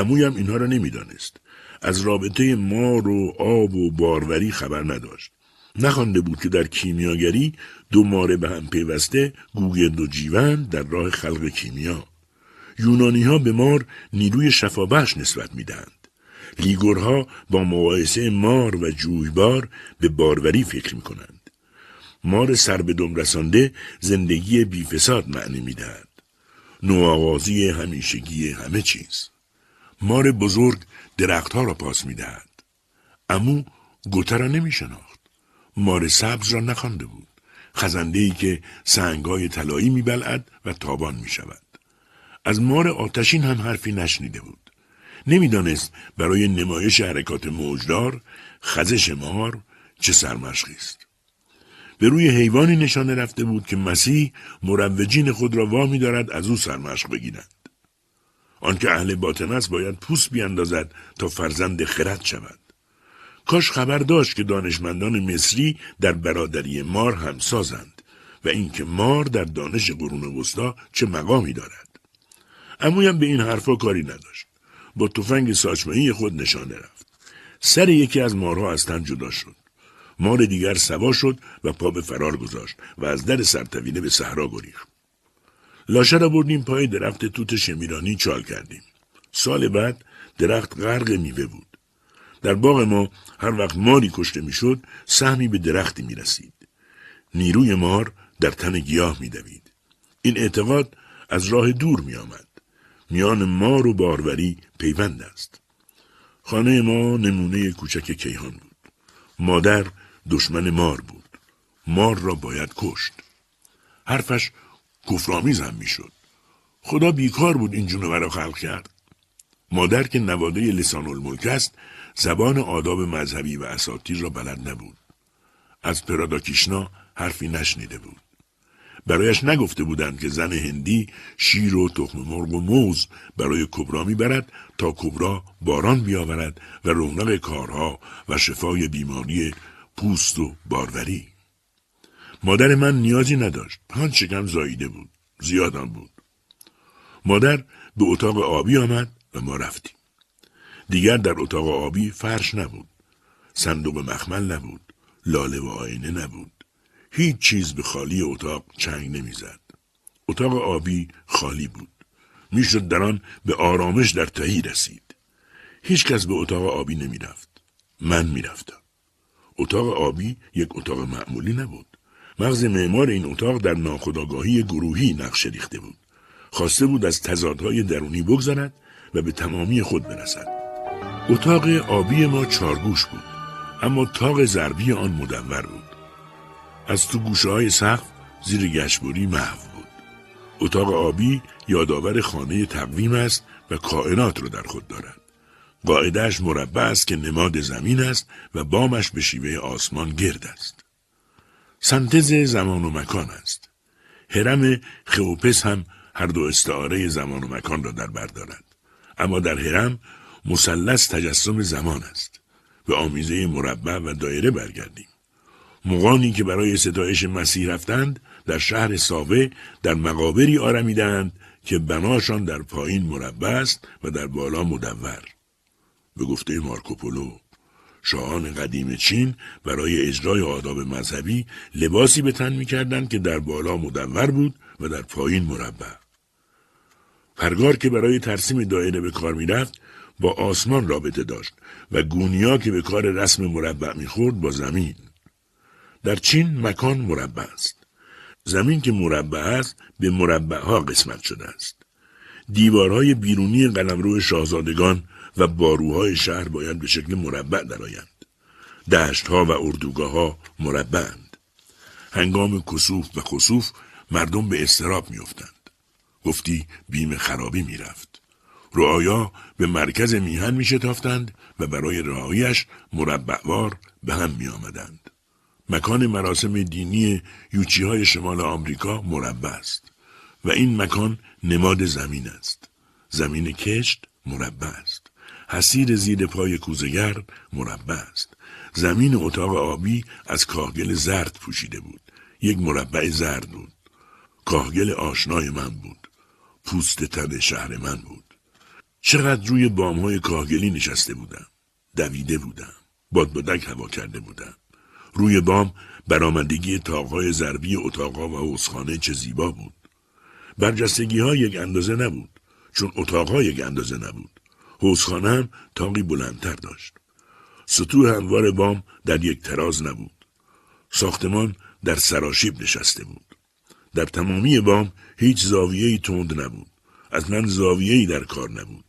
امویم اینها را نمی‌دانست از رابطه مار و آب و باروری خبر نداشت نخوانده بود که در کیمیاگری دو ماره به هم پیوسته گوگرد و جیون در راه خلق کیمیا یونانی ها به مار نیروی شفابخش نسبت می‌دهند لیگورها با مقایسه مار و جویبار به باروری فکر می کنند. مار سر به دم رسانده زندگی بیفساد معنی می دهد. نوآغازی همیشگی همه چیز. مار بزرگ درختها را پاس می دهد. امو گوته را نمی شناخت. مار سبز را نخوانده بود. خزنده ای که سنگای طلایی می بلعد و تابان می شود. از مار آتشین هم حرفی نشنیده بود. نمی‌دانست برای نمایش حرکات موجدار خزش مار چه سرمشقی است. به روی حیوانی نشانه رفته بود که مسیح مروجین خود را وامی دارد از او سرمشق بگیرند. آنکه اهل باطن است باید پوست بیاندازد تا فرزند خرد شود. کاش خبر داشت که دانشمندان مصری در برادری مار همسازند و اینکه مار در دانش قرون وسطا چه مقامی دارد. امویم به این حرفا کاری نداشت. با تفنگ ساچمهی خود نشانه رفت. سر یکی از مارها از تن جدا شد. مار دیگر سوا شد و پا به فرار گذاشت و از در سرتوینه به صحرا گریخت. لاشه را بردیم پای درخت توت شمیرانی چال کردیم. سال بعد درخت غرق میوه بود. در باغ ما هر وقت ماری کشته می‌شد سهمی به درختی می رسید. نیروی مار در تن گیاه می دوید. این اعتقاد از راه دور می آمد. میان مار و باروری پیوند است. خانه ما نمونه کوچک کیهان بود. مادر دشمن مار بود. مار را باید کشت. حرفش کفرآمیز هم می‌شد. خدا بیکار بود این جونور را خلق کرد. مادر که نواده لسان الملک است زبان آداب مذهبی و اساتیر را بلد نبود. از پراداکیشنا حرفی نشنیده بود. برایش نگفته بودند که زن هندی شیر و تخم مرغ و موز برای کبرا می‌برد تا کبرا باران بیاورد و رونق کارها و شفای بیماری پوست و باروری مادر من نیازی نداشت پنج شکم زاییده بود زیادم بود مادر به اتاق آبی آمد و ما رفتیم دیگر در اتاق آبی فرش نبود صندوق مخمل نبود لاله و آینه نبود هیچ چیز به خالی اتاق چنگ نمی‌زد. اتاق آبی خالی بود. می‌شد در آن به آرامش در تهی رسید. هیچ کس به اتاق آبی نمی‌رفت. من می‌رفتم. اتاق آبی یک اتاق معمولی نبود. مغز معمار این اتاق در ناخداگاهی گروهی نقش ریخته بود. خواسته بود از تضادهای درونی بگذرد و به تمامی خود برسد. اتاق آبی ما چارگوش بود. اما تاق ضربی آن مدور بود. از تو گوشه های سقف زیر گشبوری محو بود. اتاق آبی یادآور خانه تقویم است و کائنات را در خود دارد. قاعدهش مربع است که نماد زمین است و بامش به شیوه آسمان گرد است. سنتز زمان و مکان است. هرم خئوپس هم هر دو استعاره زمان و مکان را در بر دارد. اما در هرم مثلث تجسم زمان است. به آمیزه مربع و دایره برگردیم. مغانی که برای ستایش مسیح رفتند در شهر ساوه در مقابری آرمیدند که بناشان در پایین مربع است و در بالا مدور به گفته مارکوپولو شاهان قدیم چین برای اجرای آداب مذهبی لباسی به تن می‌کردند که در بالا مدور بود و در پایین مربع پرگار که برای ترسیم دایره به کار می‌رفت با آسمان رابطه داشت و گونیا که به کار رسم مربع می‌خورد با زمین در چین مکان مربع است. زمین که مربع است به مربع ها قسمت شده است. دیوارهای بیرونی قلمرو شاهزادگان و باروهای شهر باید به شکل مربع درآیند. دشتها و اردوگاه ها مربعند. هنگام کسوف و خسوف مردم به استراب میافتند. گفتی بیم خرابی می‌رفت. رعایا به مرکز میهن می شتافتند و برای رعایش مربعوار به هم می آمدند. مکان مراسم دینی یوچی های شمال آمریکا مربع است و این مکان نماد زمین است. زمین کشت مربع است. حسیر زیر پای کوزگر مربع است. زمین اتاق آبی از کاهگل زرد پوشیده بود. یک مربع زرد بود. کاهگل آشنای من بود. پوست تن شهر من بود. چقدر روی بامهای کاهگلی نشسته بودم. دویده بودم. بادبادک هوا کرده بودم. روی بام برآمدگی تاقهای ضربی اتاقها و حوزخانه چه زیبا بود. برجستگی ها یک اندازه نبود چون اتاقها یک اندازه نبود. حوزخانه تاقی بلندتر داشت. سطوح هموار بام در یک تراز نبود. ساختمان در سراشیب نشسته بود. در تمامی بام هیچ زاویه‌ای تند نبود. از من زاویه‌ای در کار نبود.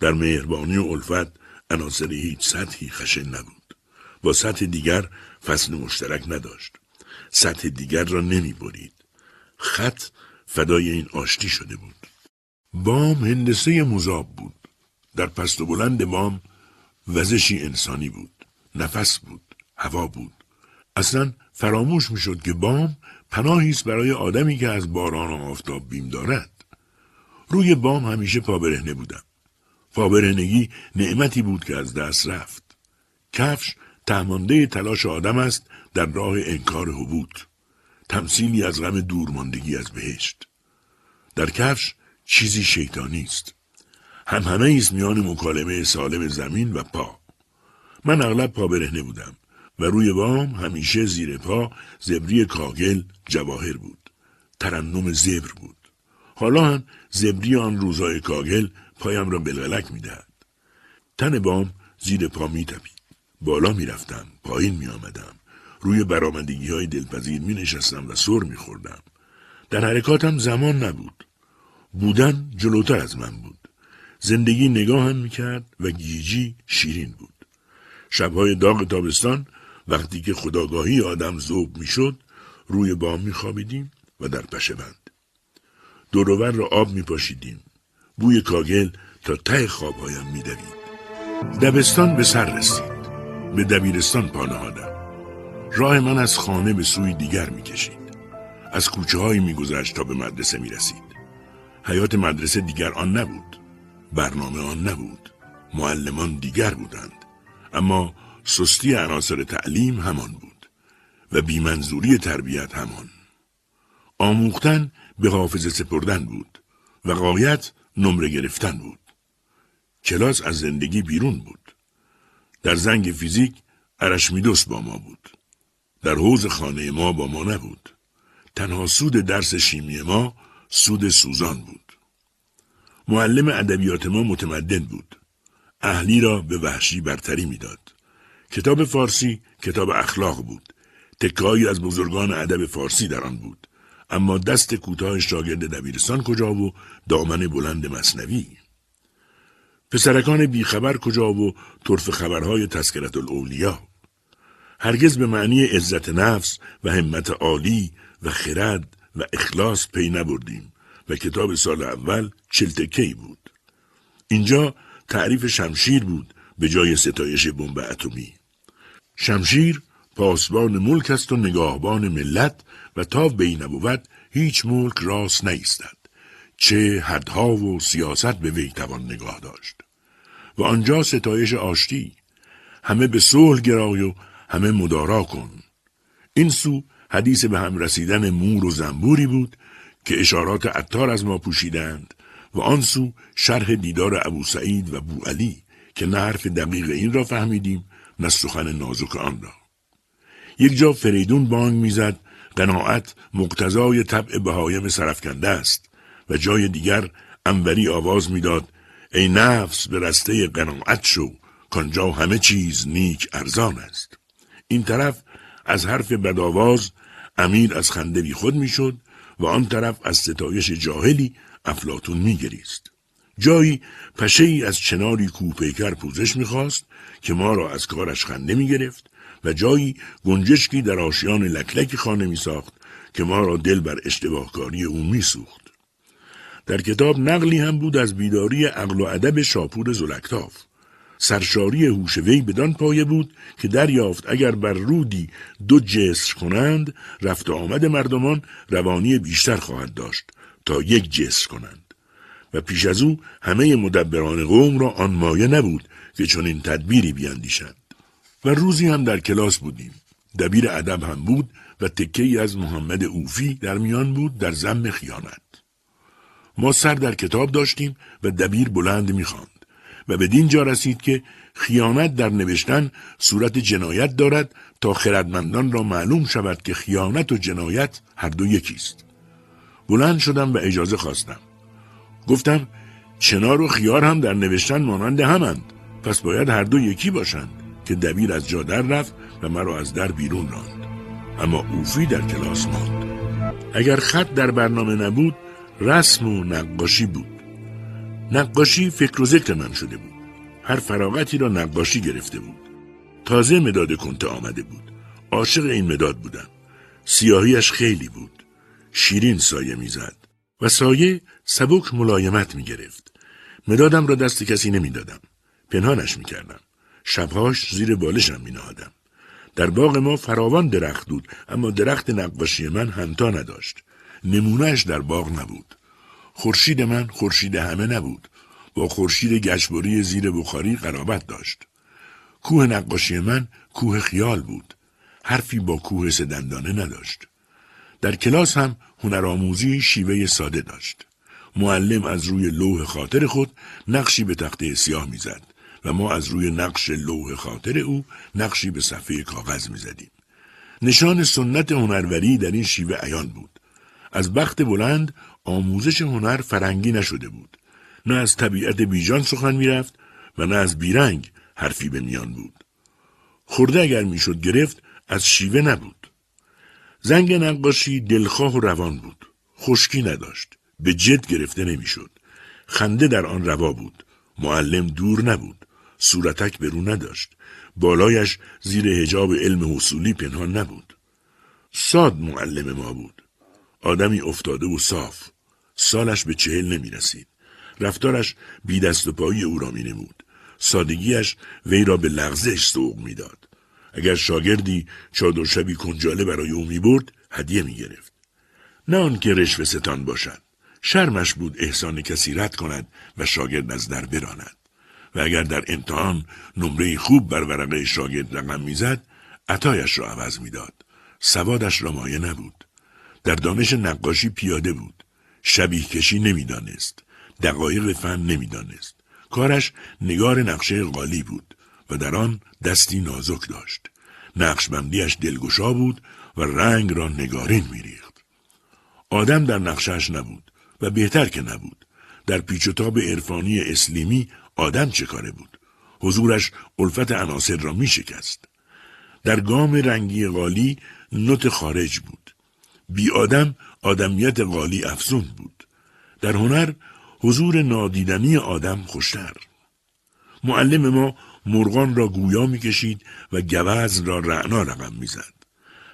در مهربانی و الفت عناصر هیچ سطحی خشن نبود. با سطح دیگر فصل مشترک نداشت. سطح دیگر را نمی برید. خط فدای این آشتی شده بود. بام هندسه مذاب بود. در پست و بلند بام وزشی انسانی بود. نفس بود. هوا بود. اصلا فراموش می‌شد که بام پناهی است برای آدمی که از باران و آفتاب بیم دارد. روی بام همیشه پابرهنه بودم. پابرهنگی نعمتی بود که از دست رفت. کفش تهمانده تلاش آدم است در راه انکار حبوط. تمثیلی از غم دورماندگی از بهشت. در کفش چیزی شیطانی است. هم همه است میان مکالمه سالم زمین و پا. من اغلب پا برهنه بودم و روی بام همیشه زیر پا زبری کاگل جواهر بود. ترنم زبر بود. حالا هم زبری آن روزای کاگل پایم را بلغلک می‌دهد. تن بام زیر پا میتپید. بالا می‌رفتم. پایین میآمدم. روی برامدگی های دلپذیر می نشستم و سر می خوردم. در حرکاتم زمان نبود. بودن جلوتر از من بود. زندگی نگاهم می کرد و گیجی شیرین بود. شبهای داغ تابستان وقتی که خداگاهی آدم زوب می شد روی بام می خوابیدیم و در پشه بند. دورور را آب می پاشیدیم. بوی کاگل تا ته خوابهایم می دوید. دبستان به سر رسید. به دبیرستان پانهادم. راه من از خانه به سوی دیگر می کشید. از کوچه هایی می گذشت تا به مدرسه می رسید. حیات مدرسه دیگر آن نبود. برنامه آن نبود. معلمان دیگر بودند. اما سستی عناصر تعلیم همان بود. و بیمنظوری تربیت همان. آموختن به حافظه سپردن بود. و قایت نمره گرفتن بود. کلاس از زندگی بیرون بود. در زنگ فیزیک ارشمیدس با ما بود. در حوز خانه ما با ما نبود. تنها سود درس شیمی ما سود سوزان بود. معلم ادبیات ما متمدن بود. اهلی را به وحشی برتری می‌داد. کتاب فارسی کتاب اخلاق بود. تکایی از بزرگان ادب فارسی در آن بود. اما دست کوتاه شاگرد دبیرستان کجا و دامن بلند مصنوی پسرکان بیخبر کجا و طرف خبرهای تسکرت الاولیا هرگز به معنی عزت نفس و همت عالی و خرد و اخلاص پی نبردیم و کتاب سال اول چلتکی بود. اینجا تعریف شمشیر بود به جای ستایش بمب اتمی. شمشیر پاسبان ملک است و نگاهبان ملت و تا بی نبود هیچ ملک راست نیستد. چه حدها و سیاست به وی توان نگاه داشت. و آنجا ستایش آشتی همه به صلح گرای و همه مدارا کن. این سو حدیث به هم رسیدن مور و زنبوری بود که اشارات عطار از ما پوشیدند و آن سو شرح دیدار ابو سعید و بو علی که نه حرف دقیق این را فهمیدیم نه سخن نازک آن را. یک جا فریدون بانگ می‌زد قناعت مقتضای طبع بهایم سرفکنده است و جای دیگر انوری آواز می‌داد ای نفس به رسته قناعت شو کانجا همه چیز نیک ارزان است این طرف از حرف بدآواز امیر از خنده بی خود می‌شد و آن طرف از ستایش جاهلی افلاتون میگریست. جایی پشه ای از چناری کوپیکر پوزش می‌خواست که ما را از کارش خنده می‌گرفت و جایی گنجشکی در آشیان لکلکی خانه میساخت که ما را دل بر اشتباهکاری او میسوخت. در کتاب نقلی هم بود از بیداری عقل و ادب شاپور زلکتاف. سرشاری هوش وی بدان پایه بود که دریافت اگر بر رودی دو جسر کنند رفت آمد مردمان روانی بیشتر خواهد داشت تا یک جسر کنند. و پیش از او همه مدبران قوم را آن مایه نبود که چون این تدبیری بیاندیشند و روزی هم در کلاس بودیم. دبیر ادب هم بود و تکه از محمد اوفی در میان بود در زم خیانت. ما سر در کتاب داشتیم و دبیر بلند می‌خواند. و به جا رسید که خیانت در نوشتن صورت جنایت دارد تا خردمندان را معلوم شود که خیانت و جنایت هر دو یکیست. بلند شدم و اجازه خواستم. گفتم چنار و خیار هم در نوشتن مانند همند. پس باید هر دو یکی باشند که دبیر از جا در رفت و مرا از در بیرون راند. اما اوفی در کلاس ماند. اگر خط در برنامه نبود رسم و نقاشی بود. نقاشی فکر و ذکر من شده بود هر فراغتی را نقاشی گرفته بود تازه مداد کنته آمده بود عاشق این مداد بودم سیاهیش خیلی بود شیرین سایه می‌زد و سایه سبک ملایمت می گرفت. مدادم را دست کسی نمی‌دادم. پنهانش می کردم. شبهاش زیر بالشم می نهادم. در باغ ما فراوان درخت بود اما درخت نقاشی من همتا نداشت. نمونهش در باغ نبود. خورشید من خورشید همه نبود. با خورشید گشبری زیر بخاری قرابت داشت. کوه نقاشی من کوه خیال بود. حرفی با کوه سدندانه نداشت. در کلاس هم هنرآموزی شیوه ساده داشت. معلم از روی لوح خاطر خود نقشی به تخته سیاه می‌زد و ما از روی نقش لوح خاطر او نقشی به صفحه کاغذ می‌زدیم. نشان سنت هنروری در این شیوه عیان بود. از بخت بلند آموزش هنر فرنگی نشده بود. نه از طبیعت بیجان سخن می‌رفت و نه از بیرنگ حرفی به میان بود. خورده اگر می‌شد گرفت از شیوه نبود. زنگ نقاشی دلخواه و روان بود. خشکی نداشت. به جد گرفته نمی‌شد. خنده در آن روا بود. معلم دور نبود. صورتک به رو نداشت. بالایش زیر هجاب علم حصولی پنهان نبود. ساد معلم ما بود. آدمی افتاده و صاف. سالش به چهل نمی رسید. رفتارش بی دست و پایی او را می نمود. سادگیش وی را به لغزش سوق می‌داد. اگر شاگردی چادر شبی کنجاله برای او می برد هدیه می گرفت. نه آنکه رشوه ستان باشد. شرمش بود احسان کسی رد کند و شاگرد از در براند. و اگر در امتحان نمره خوب بر ورقه شاگرد رقم می‌زد عطایش را عوض می‌داد سوادش را مایه نبود در دانش نقاشی پیاده بود شبیه کشی نمی‌دانست. دقایق فن نمی‌دانست. کارش نگار نقشه غالی بود و در آن دستی نازک داشت. نقشبندیش دلگشا بود و رنگ را نگارین میریخت. آدم در نقشش نبود و بهتر که نبود. در پیچ و تاب عرفانی اسلیمی آدم چه کاره بود؟ حضورش الفت عناصر را می شکست در گام رنگی غالی نوت خارج بود. بی آدم آدمیت غالی افزون بود. در هنر حضور نادیدنی آدم خوشتر. معلم ما مرغان را گویا می‌کشید و گوز را رعنا رقم می‌زد.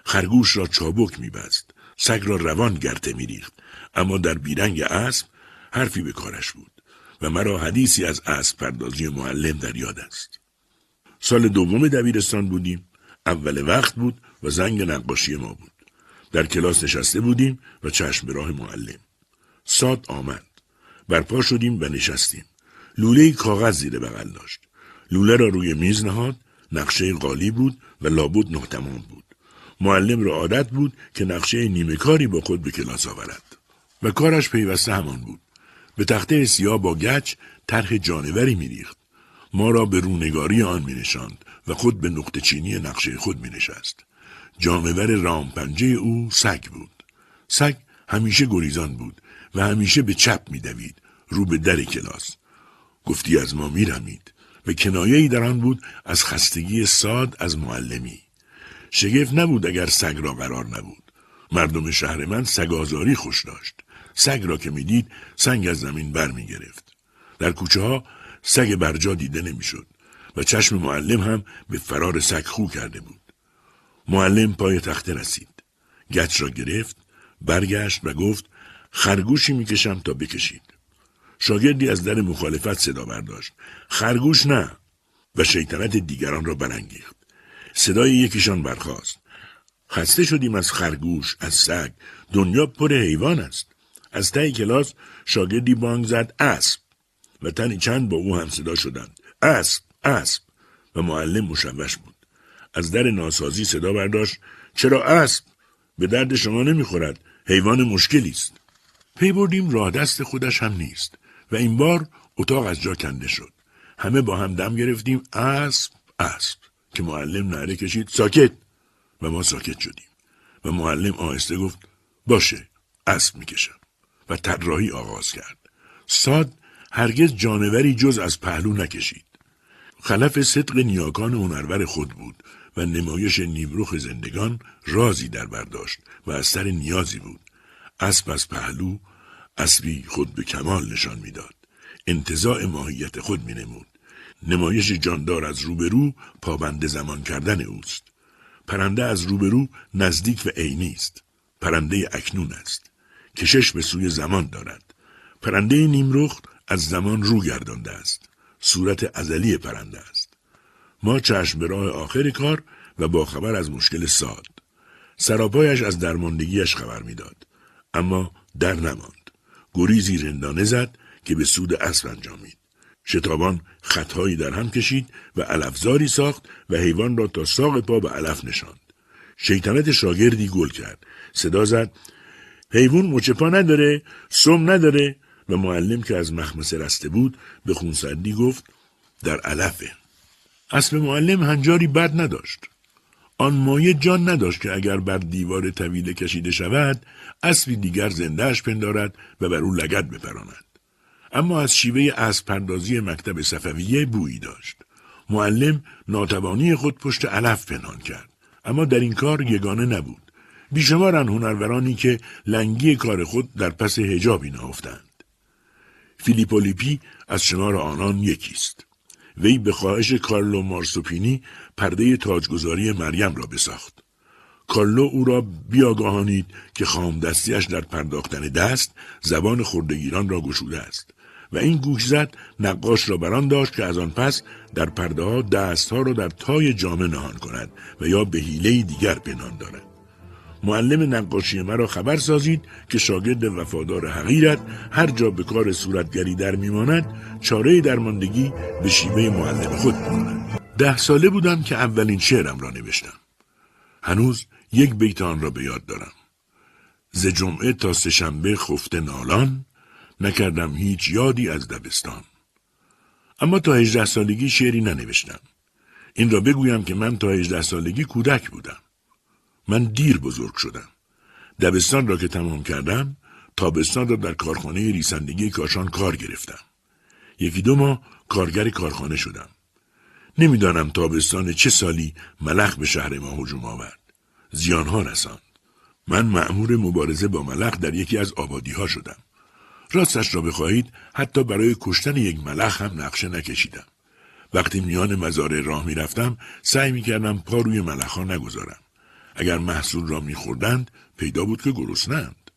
خرگوش را چابک میبست. سگ را روان گرته میریخت. اما در بیرنگ اسب حرفی به کارش بود و مرا حدیثی از اسب پردازی معلم در یاد است. سال دوم دبیرستان بودیم. اول وقت بود و زنگ نقاشی ما بود. در کلاس نشسته بودیم و چشم به راه معلم. ساد آمد. برپا شدیم و نشستیم. لوله کاغذ زیر بغل داشت. لوله را روی میز نهاد. نقشه قالی بود و لابد نه تمام بود. معلم را عادت بود که نقشه نیمه کاری با خود به کلاس آورد. و کارش پیوسته همان بود. به تخته سیاه با گچ طرح جانوری میریخت ما را به رونگاری آن می نشاند و خود به نقطه چینی نقشه خود می نشست. جانور رامپنجه او سگ بود. سگ همیشه گریزان بود و همیشه به چپ می دوید رو به در کلاس. گفتی از ما می رمید و کنایه در آن بود از خستگی ساد از معلمی. شگفت نبود اگر سگ را قرار نبود. مردم شهر من سگازاری خوش داشت. سگ را که می‌دید سنگ از زمین بر می گرفت. در کوچه ها سگ برجا دیده نمی‌شد و چشم معلم هم به فرار سگ خو کرده بود. معلم پای تخته رسید. گچ را گرفت، برگشت و گفت خرگوشی می‌کشم تا بکشید. شاگردی از در مخالفت صدا برداشت. خرگوش نه. و شیطنت دیگران را برانگیخت صدای یکیشان برخاست خسته شدیم از خرگوش از سگ دنیا پر حیوان است از ته کلاس شاگردی بانگ زد اسب و تنی چند با او هم صدا شدند اسب اسب و معلم مشوش بود از در ناسازی صدا برداشت. چرا اسب به درد شما نمی‌خورد؟ حیوان مشکلی است. پی بردیم راه دست خودش هم نیست و این بار اتاق از جا کنده شد. همه با هم دم گرفتیم. اسب اسب. که معلم نعره کشید ساکت. و ما ساکت شدیم. و معلم آهسته گفت باشه اسب می‌کشم. و طراحی آغاز کرد. ساد هرگز جانوری جز از پهلو نکشید. خلف صدق نیاکان هنرور خود بود. و نمایش نیمروخ زندگان رازی در برداشت و از سر نیازی بود. اسب از پهلو اسبی خود به کمال نشان می‌داد. انتظاع ماهیت خود می نمود. نمایش جاندار از روبرو پابند زمان کردن اوست. پرنده از روبرو نزدیک و عینی است. پرنده اکنون است. کشش به سوی زمان دارد. پرنده نیمرخت از زمان رو گردانده است. صورت ازلی پرنده است. ما چشم به راه آخر کار و با خبر از مشکل ساد. سراپایش از درماندگیش خبر می‌داد. اما در نماند. گریزی رندانه زد که به سود اسب انجامید. شتابان خطهایی در هم کشید و علفزاری ساخت و حیوان را تا ساق پا به علف نشاند. شیطنت شاگردی گل کرد. صدا زد حیوان مچپا نداره سم نداره. و معلم که از مخمسه رسته بود به خونسردی گفت در علفه. اسب معلم هنجاری بد نداشت. آن مایه جان نداشت که اگر بر دیوار طویله کشیده شود اسبی دیگر زندهش پندارد و بر او لگت بپراند. اما از شیوه اسب پردازی مکتب صفویه بویی داشت. معلم ناتوانی خود پشت علف پنهان کرد. اما در این کار یگانه نبود. بیشمارن هنرورانی که لنگی کار خود در پس هجابی نهفتند. فیلیپولیپی از شمار آنان یکیست. وی به خواهش کارلو مارسوپینی پرده تاجگذاری مریم را بساخت. کارلو او را بیاگاهانید که خام دستیش در پرداختن دست زبان خردگیران را گشوده است و این گوش زد نقاش را بران داشت که از آن پس در پرده ها دست ها را در تای جامه نهان کند و یا به حیله دیگر پنهان دارد. معلم نقاشی مرا خبر سازید که شاگرد وفادار حقیرت هر جا به کار صورتگری در میماند چاره درماندگی به شیوه معلم خود می‌کند ده ساله بودم که اولین شعرم را نوشتم. هنوز یک بیت آن را به یاد دارم. ز جمعه تا سهشنبه خفته نالان نکردم هیچ یادی از دبستان. اما تا هجده سالگی شعری ننوشتم. این را بگویم که من تا هجده سالگی کودک بودم. من دیر بزرگ شدم. دبستان را که تمام کردم تابستان را در کارخانه ریسندگی کاشان کار گرفتم. یکی دو ماه کارگر کارخانه شدم. نمی‌دانم تابستان چه سالی ملخ به شهر ما هجوم آورد. زیانها رساند. من مأمور مبارزه با ملخ در یکی از آبادی ها شدم. راستش را بخواهید حتی برای کشتن یک ملخ هم نقشه نکشیدم. وقتی میان مزارع راه می‌رفتم سعی می‌کردم پا روی ملخ ها نگذارم. اگر محصول را میخوردند پیدا بود که گرسنند.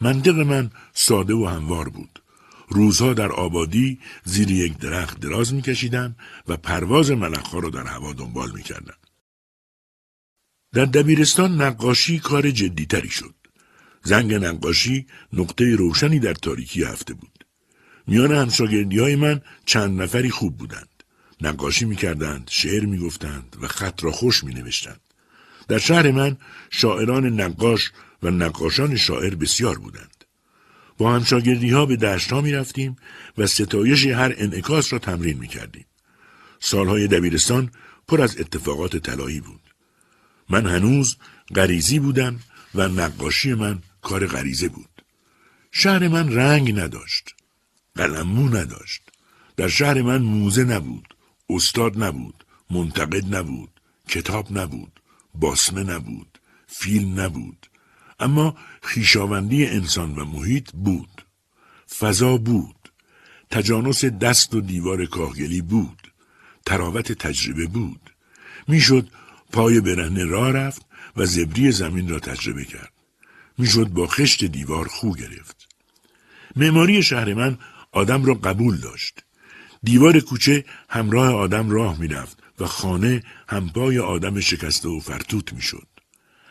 منطق من ساده و هموار بود. روزها در آبادی زیر یک درخت دراز میکشیدم و پرواز ملخها را در هوا دنبال می‌کردم. در دبیرستان نقاشی کار جدیتری شد. زنگ نقاشی نقطه روشنی در تاریکی هفته بود. میان همشاگردی های من چند نفری خوب بودند. نقاشی می‌کردند شعر می‌گفتند و خط را خوش مینوشتند. در شهر من شاعران نقاش و نقاشان شاعر بسیار بودند. با همشاگردی ها به دشت ها می رفتیم و ستایش هر انعکاس را تمرین می کردیم. سالهای دبیرستان پر از اتفاقات طلایی بود. من هنوز غریزی بودم و نقاشی من کار غریزه بود. شهر من رنگ نداشت. قلمو نداشت. در شهر من موزه نبود. استاد نبود. منتقد نبود. کتاب نبود. باسمه نبود فیلم نبود. اما خیشاوندی انسان و محیط بود. فضا بود. تجانس دست و دیوار کاهگلی بود. تراوت تجربه بود. می‌شد پای برهنه راه رفت و زبری زمین را تجربه کرد. می‌شد با خشت دیوار خو گرفت. معماری شهر من آدم را قبول داشت. دیوار کوچه همراه آدم راه می‌رفت. و خانه همپای آدم شکسته و فرتوت می‌شد.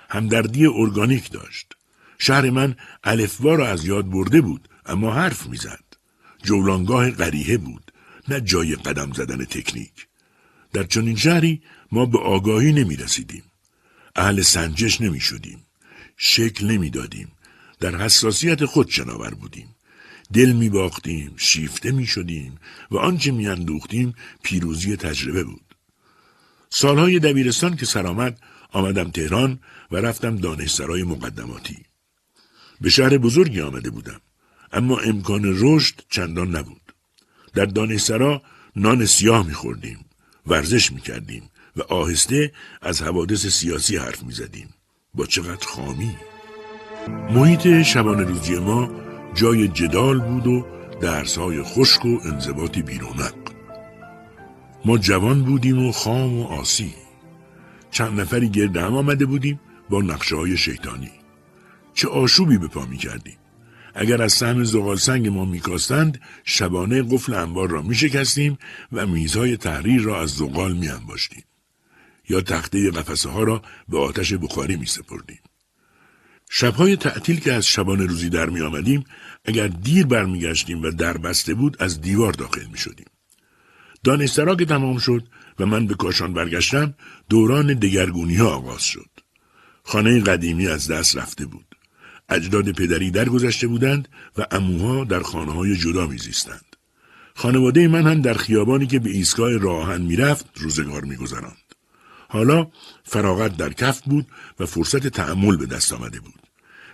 همدردی ارگانیک داشت. شهر من الفبا را از یاد برده بود اما حرف می‌زد. جولانگاه غریه بود نه جای قدم زدن تکنیک. در چنین شهری ما به آگاهی نمی رسیدیم. اهل سنجش نمی شدیم. شکل نمی دادیم. در حساسیت خود شناور بودیم. دل می باختیم، شیفته می شدیم و آنچه می اندوختیم پیروزی تجربه بود. سالهای دبیرستان که سرآمد آمدم تهران و رفتم دانشسرای مقدماتی. به شهر بزرگی آمده بودم اما امکان رشد چندان نبود. در دانشسرا نان سیاه میخوردیم ورزش می‌کردیم و آهسته از حوادث سیاسی حرف می‌زدیم با چقدر خامی محیط شبانه روزی ما جای جدال بود و درسهای خشک و انضباطی بیرونق ما جوان بودیم و خام و آسی چند نفری گرد هم آمده بودیم با نقشه های شیطانی چه آشوبی به پا می کردیم اگر از سهم زغال سنگ ما میکاستند شبانه قفل انبار را میشکستیم و میزهای تحریر را از زغال میانباشتیم یا تخته قفسه ها را به آتش بخاری می سپردیم. شبهای تعطیل که از شبانه روزی در می آمدیم اگر دیر برمیگشتیم و در بسته بود از دیوار داخل می شدیم. دانسترا که تمام شد و من به کاشان برگشتم دوران دگرگونی ها آغاز شد. خانه قدیمی از دست رفته بود. اجداد پدری درگذشته بودند و اموها در خانه های جدا میزیستند. خانواده من هم در خیابانی که به ایستگاه راهن می‌رفت روزگار میگذراند. حالا فراغت در کف بود و فرصت تعمل به دست آمده بود.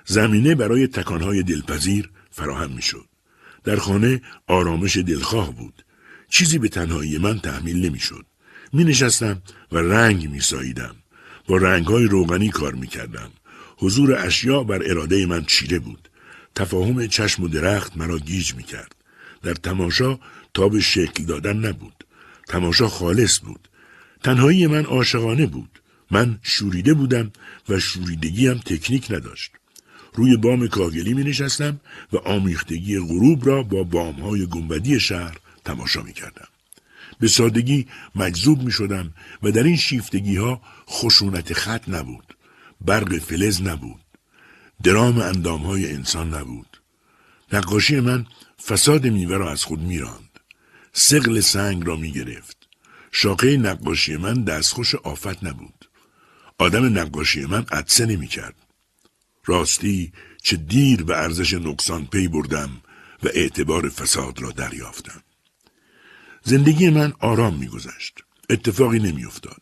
زمینه برای تکانهای دلپذیر فراهم می‌شد. در خانه آرامش دلخواه بود. چیزی به تنهایی من تحمیل نمی‌شد. می نشستم و رنگ می ساییدم. با رنگ های روغنی کار می کردم. حضور اشیاء بر اراده من چیره بود. تفاهم چشم و درخت مرا گیج می کرد. در تماشا تاب شکل دادن نبود. تماشا خالص بود. تنهایی من عاشقانه بود. من شوریده بودم و شوریدگی هم تکنیک نداشت. روی بام کاگلی می نشستم و آمیختگی غروب را با بام های گنبدی شهر تماشا می کردم. به سادگی مجذوب می شدم و در این شیفتگی ها خشونت خط نبود. برق فلز نبود. درام اندام های انسان نبود. نقاشی من فساد میوه را از خود میراند. سقل سنگ را می گرفت. شاقه نقاشی من دستخوش آفت نبود. آدم نقاشی من عدسه نمی کرد. راستی چه دیر به ارزش نقصان پی بردم و اعتبار فساد را دریافتم. زندگی من آرام میگذشت. اتفاقی نمیافتاد.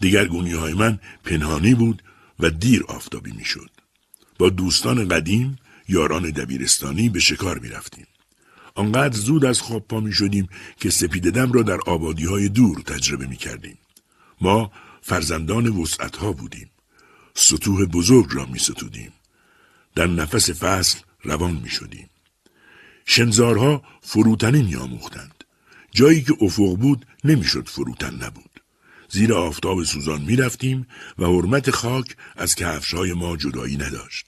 دیگرگونی های من پنهانی بود و دیر آفتابی می‌شد. با دوستان قدیم یاران دبیرستانی به شکار می رفتیم. آنقدر زود از خواب پا می شدیم که سپیددم را در آبادی های دور تجربه می کردیم. ما فرزندان وسعت ها بودیم. سطوح بزرگ را می ستودیم. در نفس فصل روان می شدیم. شنزارها فروتنی می آموختند. جایی که افق بود نمی‌شد فروتن نبود. زیر آفتاب سوزان می رفتیم و حرمت خاک از کفشهای ما جدایی نداشت.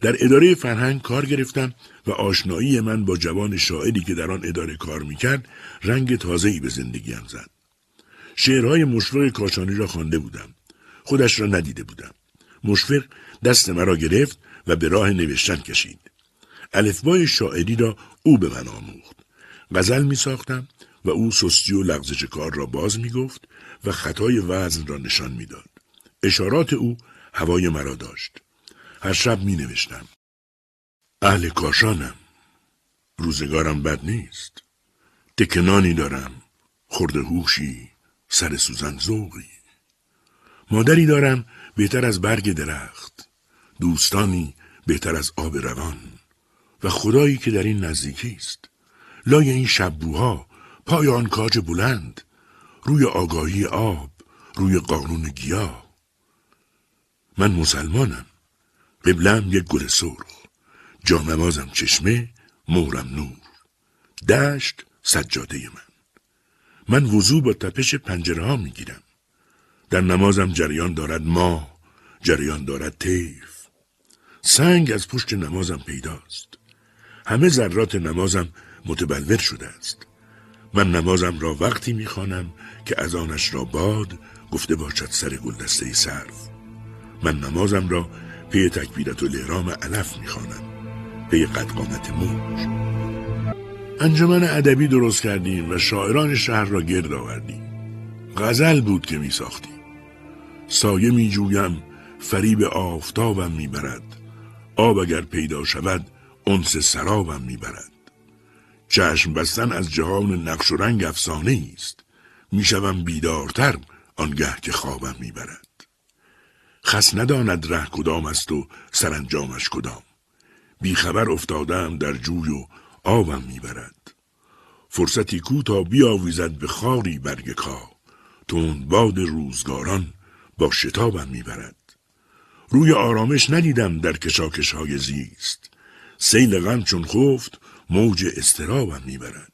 در اداره فرهنگ کار گرفتم و آشنایی من با جوان شاعری که در آن اداره کار می‌کرد رنگ تازه‌ای به زندگیم زد. شعرهای مشفق کاشانی را خوانده بودم. خودش را ندیده بودم. مشفق دست مرا گرفت و به راه نوشتن کشید. الفبای شاعری را او به من آموخت. غزل می ساختم و او سستی و لغزش کار را باز می گفت و خطای وزن را نشان می‌داد. اشارات او هوای مرا داشت. هر شب می نوشتم. اهل کاشانم. روزگارم بد نیست. دکنانی دارم. خورده هوشی. سر سوزن زوغی. مادری دارم بهتر از برگ درخت. دوستانی بهتر از آب روان. و خدایی که در این نزدیکی است. لای این شبوها پای آن کاج بلند روی آگاهی آب روی قانون گیاه من مسلمانم قبلم یک گل سرخ جانمازم چشمه مورم نور. دشت سجاده من. من وضوع با تپش پنجره ها می گیرم. در نمازم جریان دارد ما جریان دارد تیف سنگ از پشت نمازم پیداست. همه ذرات نمازم متبلور شده است. من نمازم را وقتی می‌خوانم که اذانش را باد گفته باشد سر گلدسته سرو من نمازم را پی تکبیرة الاحرام علف می‌خوانم پی قدقامت موج. انجمن ادبی درست کردیم و شاعران شهر را گرد آوردیم. غزل بود که می ساختیم سایه می جویم فریب آفتابم می برد آب اگر پیدا شود عین سرابم می برد چشم بستن از جهان نقش و رنگ افسانه است می‌شوم بیدارتر آنگه که خوابم می‌برد. خس نداند ره کدام است و سرانجامش کدام. بیخبر افتادم در جوی و آبم می‌برد. فرصتی کو تا بیاویزد به خاری برگ کا تون باد روزگاران با شتابم می‌برد. روی آرامش ندیدم در کشاکش های زیست. سیل غم چون خفت موج استرابم می‌برد.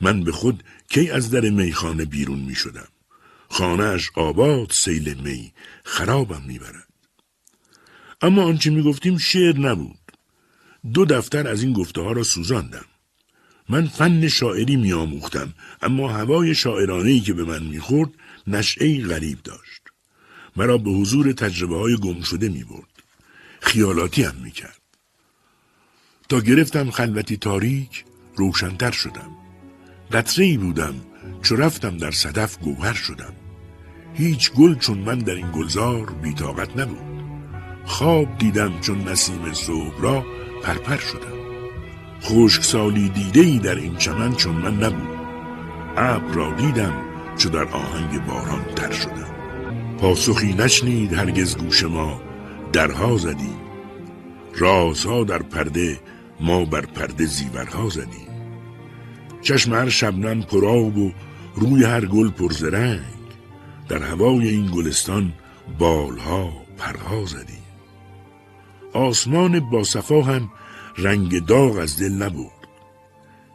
من به خود کی از در میخانه بیرون می شدم خانهاش آباد سیل می خرابم می‌برد. اما آنچه می گفتیم شعر نبود. دو دفتر از این گفته ها را سوزاندم. من فن شاعری می آموختم اما هوای شاعرانه که به من می‌خورد نشعه غریب داشت. مرا به حضور تجربه های گم شده می برد خیالاتی هم می کرد تا گرفتم خلوتی تاریک روشنتر شدم. قطره ای بودم چو رفتم در صدف گوهر شدم. هیچ گل چون من در این گلزار بیتاقت نبود. خواب دیدم چون نسیم صبح را پرپر شدم. خشک سالی دیده ای در این چمن چون من نبود. ابر را دیدم چو در آهنگ باران تر شدم. پاسخی نشنید هرگز گوش ما درها زدیم. رازها در پرده ما بر پرده زیورها زدیم. چشم هر شبنم پراب و روی هر گل پرزرنگ در هوای این گلستان بالها پرها زدیم. آسمان با صفا هم رنگ داغ از دل نبرد.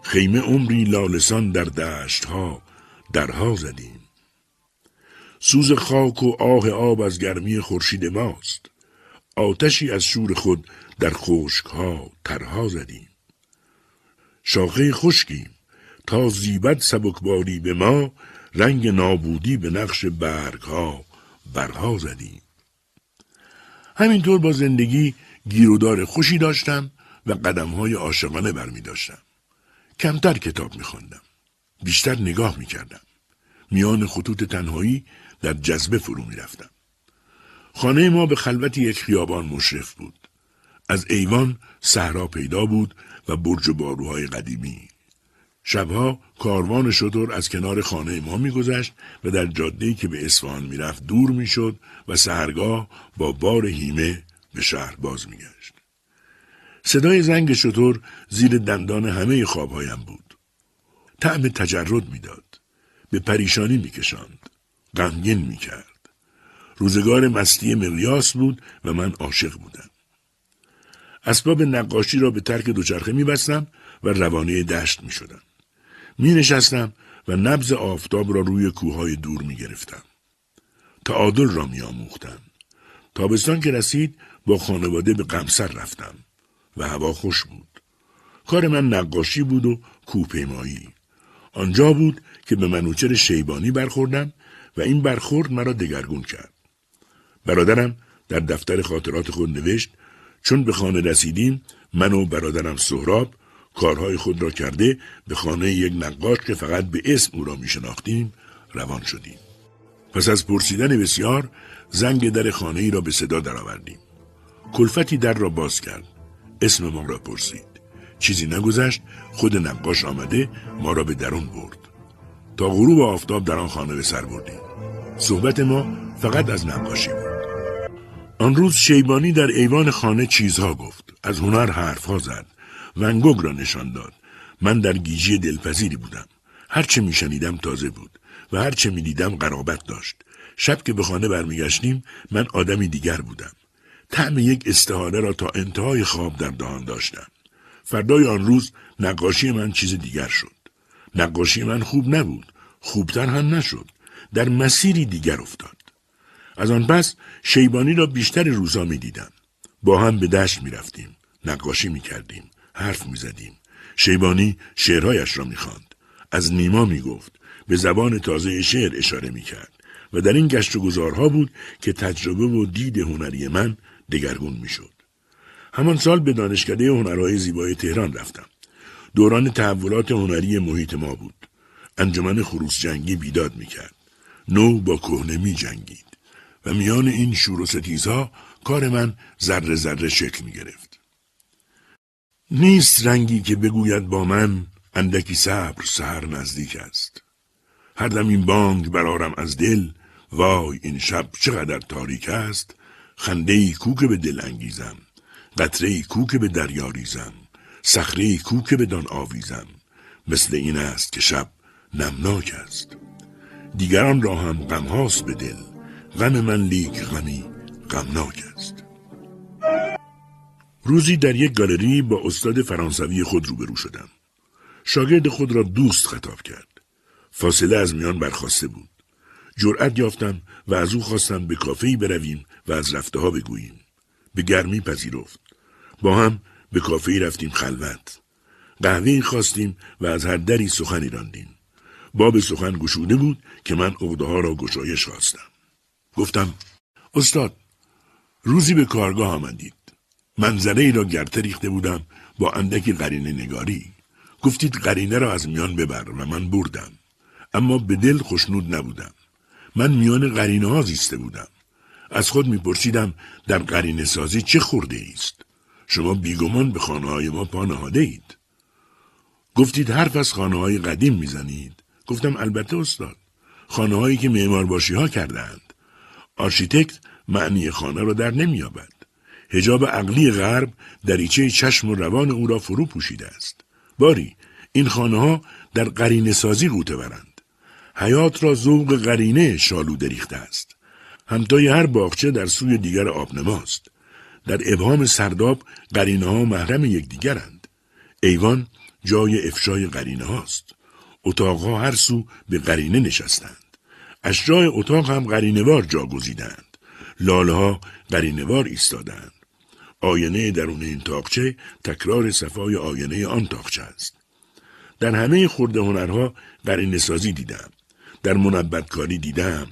خیمه عمری لالسان در دشتها درها زدیم. سوز خاک و آه آب از گرمی خورشید ماست. آتشی از شور خود در خشکها ترها زدیم شاخه خشکیم تا زیبت سبکباری به ما رنگ نابودی به نقش برگها برها زدیم همینطور با زندگی گیرودار خوشی داشتم و قدمهای عاشقانه برمی داشتم. کمتر کتاب می خوندم. بیشتر نگاه می کردم. میان خطوط تنهایی در جذبه فرو می رفتم. خانه ما به خلوت یک خیابان مشرف بود. از ایوان صحرا پیدا بود و برج باروهای قدیمی. شبها کاروان شطور از کنار خانه ما میگذشت و در جاده‌ای که به اصفهان می‌رفت دور می‌شد و سهرگاه با بار هیمه به شهر باز میگشت. صدای زنگ شطور زیر دندان همه خوابهایم بود. طعم تجرد می‌داد. به پریشانی میکشاند. غمگین می‌کرد. روزگار مستی مقیاس بود و من عاشق بودم. اسباب نقاشی را به ترک دوچرخه میبستم و روانه دشت می‌شدم. می نشستم و نبز آفتاب را روی کوههای دور می گرفتم. تعادل را می آموختم. تابستان که رسید با خانواده به قمسر رفتم و هوا خوش بود. کار من نقاشی بود و کوپیمایی. آنجا بود که به منوچر شیبانی برخوردم و این برخورد مرا دگرگون کرد. برادرم در دفتر خاطرات خود نوشت چون به خانه رسیدیم من و برادرم سهراب کارهای خود را کرده به خانه یک نقاش که فقط به اسم او را می شناختیم روان شدیم. پس از پرسیدن بسیار زنگ در خانه ای را به صدا درآوردیم. کلفتی در را باز کرد. اسم ما را پرسید. چیزی نگذشت خود نقاش آمده ما را به درون برد. تا غروب آفتاب در آن خانه به سر بردیم. صحبت ما فقط از نقاشی بود. آن روز شیبانی در ایوان خانه چیزها گفت. از هنر حرفها زد. ونگوگ را نشان داد. من در گیجی دلپذیری بودم. هرچه میشنیدم تازه بود و هرچه می‌دیدم قرابت داشت. شب که به خانه برمیگشتیم من آدمی دیگر بودم. طعم یک استحاله را تا انتهای خواب در دهان داشتم. فردای آن روز نقاشی من چیز دیگر شد. نقاشی من خوب نبود. خوبتر هم نشد. در مسیری دیگر افتاد. از آن پس شیبانی را بیشتر روزا می دیدم. با هم به دشت می رفتیم. نقاشی می کردیم. حرف می زدیم. شیبانی شعرهایش را می خاند. از نیما می گفت به زبان تازه شعر اشاره می کرد و در این گشت و گذارها بود که تجربه و دید هنری من دگرگون می شد. همان سال به دانشکده هنرهای زیبای تهران رفتم. دوران تحولات هنری محیط ما بود. انجمن خروس جنگی بیداد می کرد. نو با کهنه می جنگید. و میان این شور و ستیزها کار من ذره ذره شکل می گرفت. نیست رنگی که بگوید با من اندکی صبر سهر نزدیک است. هر دم این بانگ برارم از دل وای این شب چقدر تاریک است خنده ای کو که به دل انگیزم قطره ای کو که به دریا ریزم صخره ای کو که به دان آویزم مثل این است که شب نمناک است دیگران را هم غم هاست به دل غم من لیک غمی غمناک است. روزی در یک گالری با استاد فرانسوی خود روبرو شدم. شاگرد خود را دوست خطاب کرد. فاصله از میان برخواسته بود. جرأت یافتم و از او خواستم به کافه‌ای برویم و از رفته ها بگوییم. به گرمی پذیرفت. با هم به کافه رفتیم خلوت. قهوه خواستیم و از هر دری سخنی راندیم. باب سخن گشوده بود که من عقده ها را گشایش خواستم. گفتم استاد روزی به کارگاه آمدید. منظره ای را گرته ریخته بودم با اندکی قرینه نگاری. گفتید قرینه را از میان ببر و من بردم. اما به دل خوشنود نبودم. من میان قرینه ها زیسته بودم. از خود میپرسیدم در قرینه سازی چه خورده است شما بیگمان به خانه های ما پا نهاده اید. گفتید حرف از خانه های قدیم می‌زنید. گفتم البته استاد. خانه هایی که معمار باشی ها کردند آرشیتکت معنی خانه را در نمییابد. حجاب عقلی غرب دریچه چشم و روان او را فرو پوشیده است. باری این خانه ها در قرینه سازی غوطه ورند. حیاط را ذوق قرینه شالوده ریخته است. همتای هر باغچه در سوی دیگر آبنماست. در ابهام سرداب قرینه ها محرم یکدیگرند. ایوان جای افشای قرینه هاست اتاقها هر سو به قرینه نشستند. اشجای اتاق هم قرینوار جا گزیدند لاله ها قرینوار ایستادند. آینه درون این تاقچه تکرار صفای آینه آن تاقچه است. در همه خورده هنرها قرینه سازی دیدم. در منبتکاری دیدم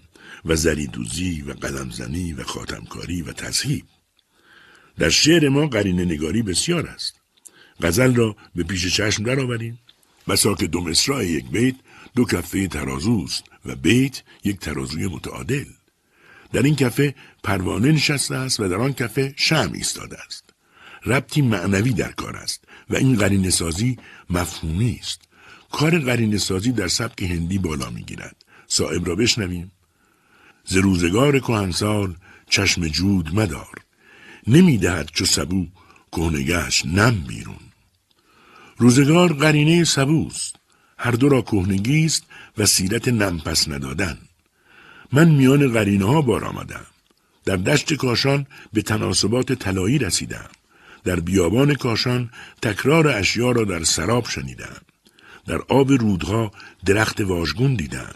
و زریدوزی و قلمزنی و خاتمکاری و تذهیب. در شعر ما قرینه نگاری بسیار است. غزل را به پیش چشم درآوریم. بسا که دو یک بیت دو کفه ترازوست و بیت یک ترازوی متعادل. در این کفه پروانه نشسته است و در آن کفه شم ایستاده است. ربطی معنوی در کار است و این قرینه سازی مفهومی است. کار قرینه سازی در سبک هندی بالا می‌گیرد صاحب را بشنویم. ز روزگار کهنسال چشم جود مدار. نمی‌دهد چو سبو کهنگش نم بیرون. روزگار قرینه سبوست هر دو را کهنگی است و سیرت نمپس ندادن. من میان قرینه ها بار آمدم. در دشت کاشان به تناسبات طلایی رسیدم. در بیابان کاشان تکرار اشیا را در سراب شنیدم. در آب رودها درخت واژگون دیدم.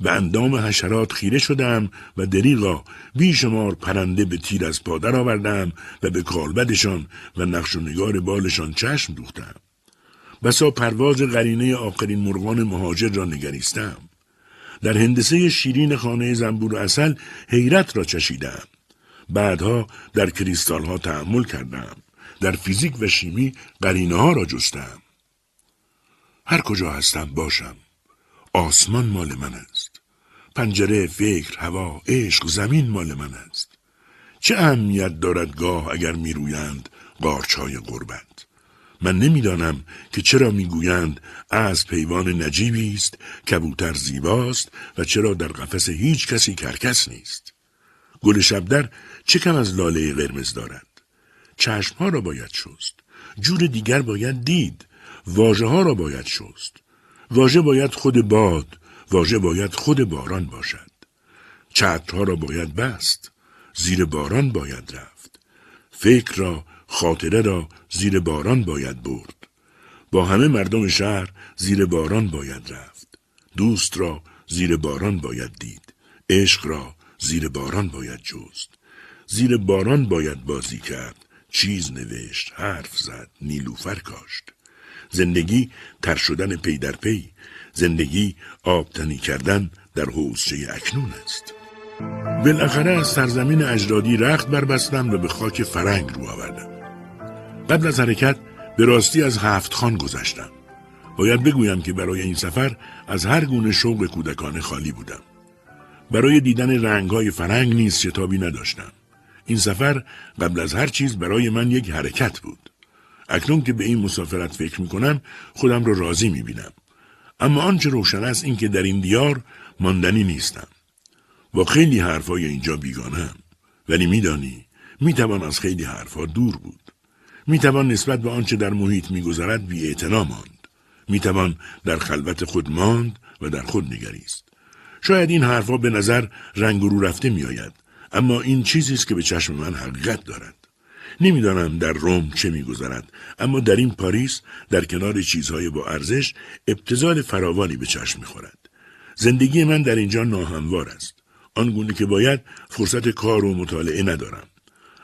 به اندام حشرات خیره شدم و دریغا بیشمار پرنده به تیر از پادر آوردم و به کالبدشان و نقش و نگار بالشان چشم دوختم. بسا پرواز قرینه آخرین مرغان مهاجر را نگریستم. در هندسه شیرین خانه زنبور و اصل حیرت را چشیدم. بعدها در کریستال ها تحمل کردم. در فیزیک و شیمی قرینه ها را جستم. هر کجا هستم باشم. آسمان مال من است. پنجره، فکر، هوا، عشق، زمین مال من است. چه اهمیت دارد گاه اگر میرویند قارچهای غربت؟ من نمی‌دانم که چرا می‌گویند از پیوان نجیبی است کبوتر زیباست و چرا در قفس هیچ کسی کرکس نیست. گل شبدر چه کم از لاله قرمز دارد؟ چشمها را باید شست. جور دیگر باید دید. واژه ها را باید شست. واژه باید خود باد واژه باید خود باران باشد. چترها را باید بست. زیر باران باید رفت. فکر را خاطره را زیر باران باید برد. با همه مردم شهر زیر باران باید رفت. دوست را زیر باران باید دید. عشق را زیر باران باید جست. زیر باران باید بازی کرد. چیز نوشت، حرف زد، نیلوفر کاشت. زندگی تر شدن پی در پی. زندگی آبتنی کردن در حوزچه اکنون است بالاخره از سرزمین اجدادی رخت بربستم و به خاک فرنگ رو آوردم قبل از حرکت به راستی از هفت خان گذشتم باید بگویم که برای این سفر از هر گونه شوق کودکانه خالی بودم برای دیدن رنگهای فرنگ نیز شتابی نداشتم این سفر قبل از هر چیز برای من یک حرکت بود اکنون که به این مسافرت فکر می کنم خودم را راضی می بینم. اما آنچه روشن است این که در این دیار ماندنی نیستم. با خیلی حرفای اینجا بیگانم. ولی میدانی می‌توان از خیلی حرفها دور بود. می‌توان نسبت به آنچه در محیط میگذرد بی ماند. می‌توان در خلوت خود ماند و در خود نگریست. شاید این حرفها به نظر رنگ رو رفته میآید اما این چیزی است که به چشم من حقیقت دارد. نمی‌دانم در روم چه میگذرد اما در این پاریس در کنار چیزهای با ارزش ابتزال فراوانی به چشم می‌خورد زندگی من در اینجا ناهموار است آنگونه که باید فرصت کار و مطالعه ندارم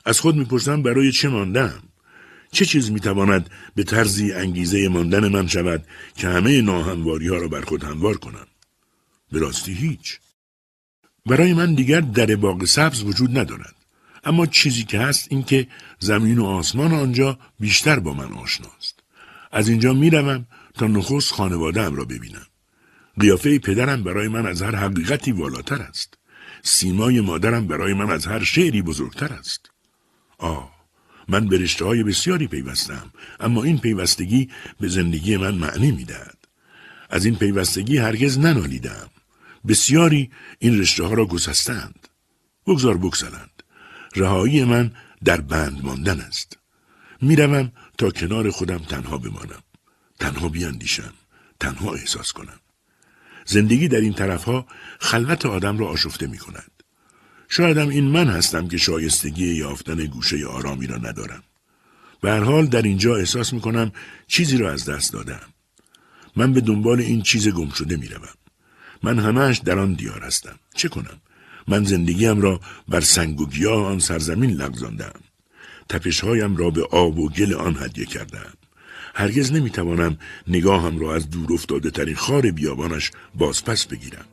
از خود می‌پرسم برای چه ماندم چه چیز می‌تواند به طرزی انگیزه ماندن من شود که همه ناهمواری ها را بر خود هموار کنم به راستی هیچ برای من دیگر در باغ سبز وجود ندارد اما چیزی که هست این که زمین و آسمان آنجا بیشتر با من آشناست. از اینجا می‌روم تا نخست خانوادهام را ببینم. قیافه پدرم برای من از هر حقیقتی والاتر است. سیمای مادرم برای من از هر شعری بزرگتر است. آه من به رشته های بسیاری پیوستم اما این پیوستگی به زندگی من معنی می‌دهد. از این پیوستگی هرگز ننالیدم. بسیاری این رشته ها را گسستند. بگذار بگذارند. رهایی من در بند ماندن است. می‌روم تا کنار خودم تنها بمانم. تنها بیاندیشم. تنها احساس کنم. زندگی در این طرفها خلوت آدم را آشفته می کند. شایدم این من هستم که شایستگی یافتن گوشه آرامی را ندارم. به هر حال در اینجا احساس می کنم چیزی را از دست دادم. من به دنبال این چیز گم شده می روم. من همهش در آن دیار هستم. چه کنم؟ من زندگیم را بر سنگ و گیاه آن سرزمین لغزاندم. تپشهایم را به آب و گل آن هدیه کردم. هرگز نمی‌توانم نگاهم را از دور افتاده ترین خار بیابانش بازپس بگیرم.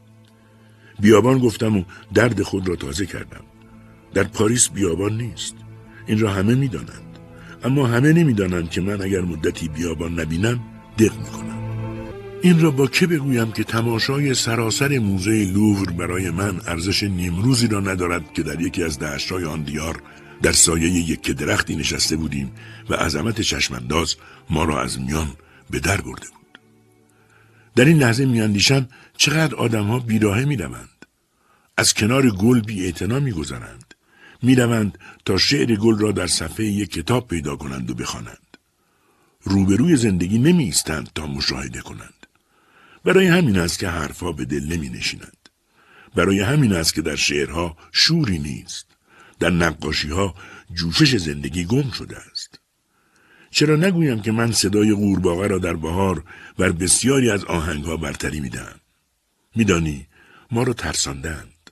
بیابان گفتم و درد خود را تازه کردم. در پاریس بیابان نیست. این را همه می‌دانند. اما همه نمی‌دانند که من اگر مدتی بیابان نبینم دق می‌کنم. این را با که بگویم که تماشای سراسر موزه لوور برای من ارزش نیمروزی را ندارد که در یکی از دشتهای آن دیار در سایه یک درختی نشسته بودیم و عظمت چشمانداز ما را از میان به در برده بود. در این لحظه میاندیشم چقدر آدمها بیراهه می‌روند. از کنار گل بی می میگذرند. می‌روند تا شعر گل را در صفحه یک کتاب پیدا کنند و بخوانند. روبروی زندگی نمی تا مشاهده کنند. برای همین است که حرفها به دل نمی نشیند. برای همین است که در شعرها شوری نیست. در نقاشی ها جوشش زندگی گم شده است. چرا نگویم که من صدای قورباغه را در بهار بر بسیاری از آهنگها برتری می‌دهم؟ میدانی ما را ترساندند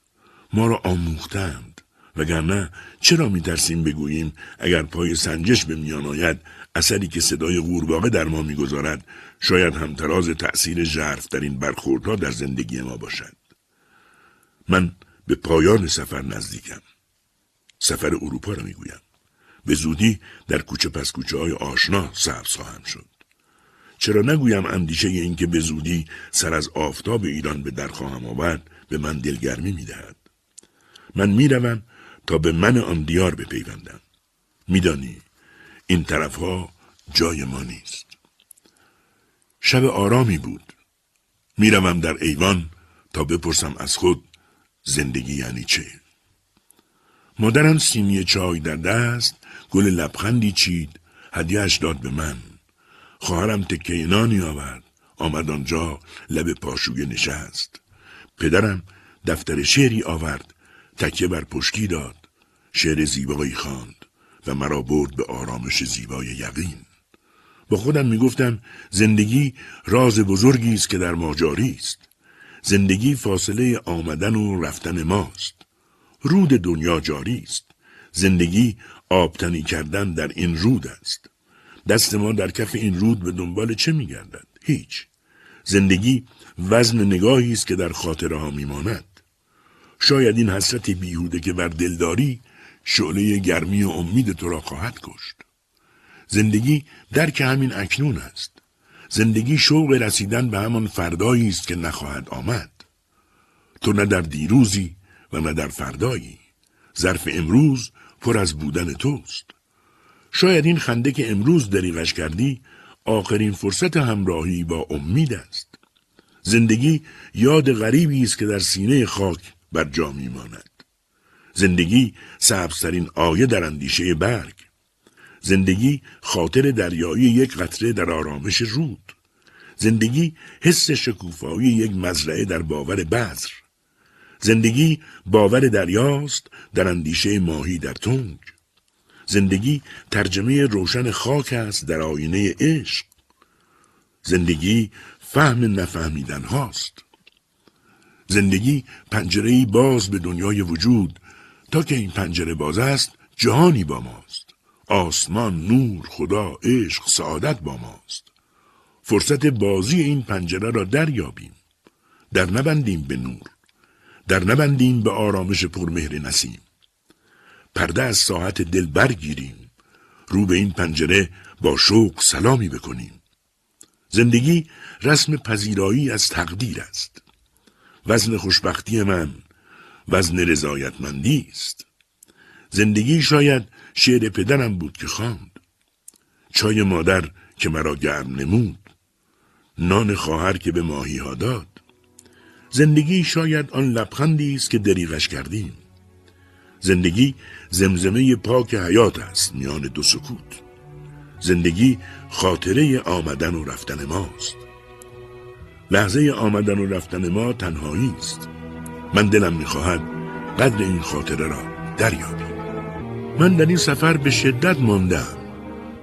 ما را آموختند وگرنه چرا میترسیم بگوییم اگر پای سنجش به میان آید اثری که صدای قورباغه در ما می‌گذارد شاید هم تراز تأثیر ژرف در این برخوردها در زندگی ما باشد؟ من به پایان سفر نزدیکم. سفر اروپا را می‌گویم. به زودی در کوچه پس کوچه های آشنا سبز خواهم شد. چرا نگویم اندیشه این که به زودی سر از آفتاب ایران به در خواهم آورد به من دلگرمی می‌دهد؟ من می‌روم تا به من آن دیار بپیوندم. میدانی این طرفها جای ما نیست. شب آرامی بود. می‌روم در ایوان تا بپرسم از خود زندگی یعنی چه؟ مادرم سینی چای در دست گل لبخندی چید هدیهش داد به من. خواهرم تکه نانی آورد آمد آنجا لب پاشوی نشست. پدرم دفتر شعری آورد تکیه بر پشکی داد. شعر زیبایی خواند و مرا برد به آرامش زیبای یقین. با خودم می‌گفتم زندگی راز بزرگی است که در ما جاری است. زندگی فاصله آمدن و رفتن ماست. رود دنیا جاری است. زندگی آبتنی کردن در این رود است. دست ما در کف این رود به دنبال چه میگردد؟ هیچ. زندگی وزن نگاهی است که در خاطره ها میماند. شاید این حسرت بیهوده که بر دلداری شعله گرمی و امید تو را خواهد کشت. زندگی درک همین اکنون است. زندگی شوق رسیدن به همان فردایی است که نخواهد آمد. تو نه در دیروزی و نه در فردایی. ظرف امروز پر از بودن توست. شاید این خنده که امروز دریغش کردی آخرین فرصت همراهی با امید است. زندگی یاد غریبی است که در سینه خاک بر جا میماند. زندگی سبزترین آیه در اندیشه برگ. زندگی خاطر دریایی یک قطره در آرامش رود. زندگی حس شکوفایی یک مزرعه در باور بذر. زندگی باور دریاست در اندیشه ماهی در تنگ. زندگی ترجمه روشن خاک است در آینه عشق. زندگی فهم نفهمیدن هاست. زندگی پنجره باز به دنیای وجود. تا که این پنجره باز است جهانی با ماست. آسمان نور خدا عشق سعادت با ماست. فرصت بازی این پنجره را دریابیم. در نبندیم به نور. در نبندیم به آرامش پرمهر نسیم. پرده از ساعت دل برگیریم. رو به این پنجره با شوق سلامی بکنیم. زندگی رسم پذیرایی از تقدیر است. وزن خوشبختی من وزن رضایتمندی است. زندگی شاید شعر پدرم بود که خواند. چای مادر که مرا گرم نمود. نان خواهر که به ماهی ها داد. زندگی شاید آن لبخندی است که دریغش کردیم. زندگی زمزمه پاک حیات است میان دو سکوت. زندگی خاطره آمدن و رفتن ماست. لحظه آمدن و رفتن ما تنهایی است. من دلم می‌خواهد قدر این خاطره را دریابیم. من در این سفر به شدت ماندم.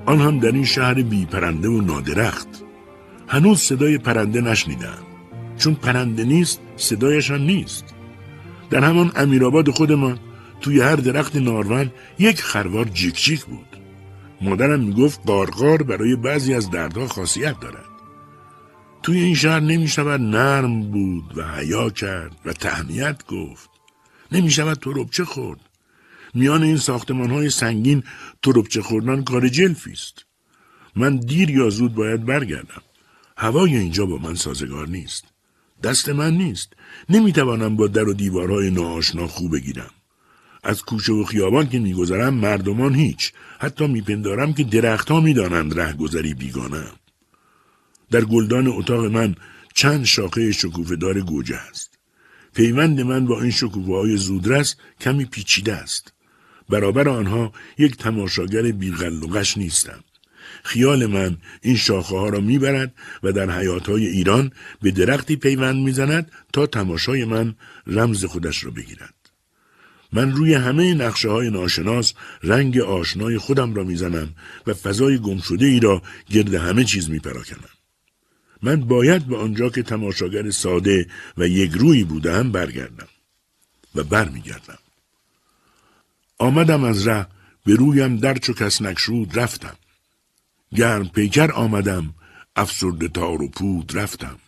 آن هم در این شهر بی پرنده و نادرخت. هنوز صدای پرنده نشنیدم. چون پرنده نیست صدایش نیست. در همان امیرآباد خودمان توی هر درخت نارون یک خروار جیک جیک بود. مادرم می‌گفت قارقار برای بعضی از دردها خاصیت دارد. توی این شهر نمی‌شود نرم بود و حیا کرد و تهمیت گفت. نمی‌شود تربچه خورد. میان این ساختمان های سنگین تربچه خوردن کار جلفی است. من دیر یا زود باید برگردم. هوای اینجا با من سازگار نیست. دست من نیست. نمی‌توانم با در و دیوارهای ناآشنا خوب بگیرم. از کوچه و خیابان که میگذرم مردمان هیچ. حتی میپندارم که درختها می‌دانند رهگذری بیگانم در گلدان اتاق من چند شاخه دار گوجه است. پیوند من با این شکوفه های زودرس کمی پیچیده است. برابر آنها یک تماشاگر بیغلقش نیستم. خیال من این شاخه ها را می‌برد و در حیات های ایران به درختی پیوند می‌زند تا تماشای من رمز خودش را بگیرد. من روی همه نقشه های ناشناس رنگ آشنای خودم را می‌زنم و فضای گمشده ای را گرد همه چیز میپراکنم. من باید به آنجا که تماشاگر ساده و یک روی بودم برگردم و برمیگردم. آمدم از ره به رویم در چو کس نکشود رفتم. گرم پیکر آمدم افسرده تار و پود رفتم.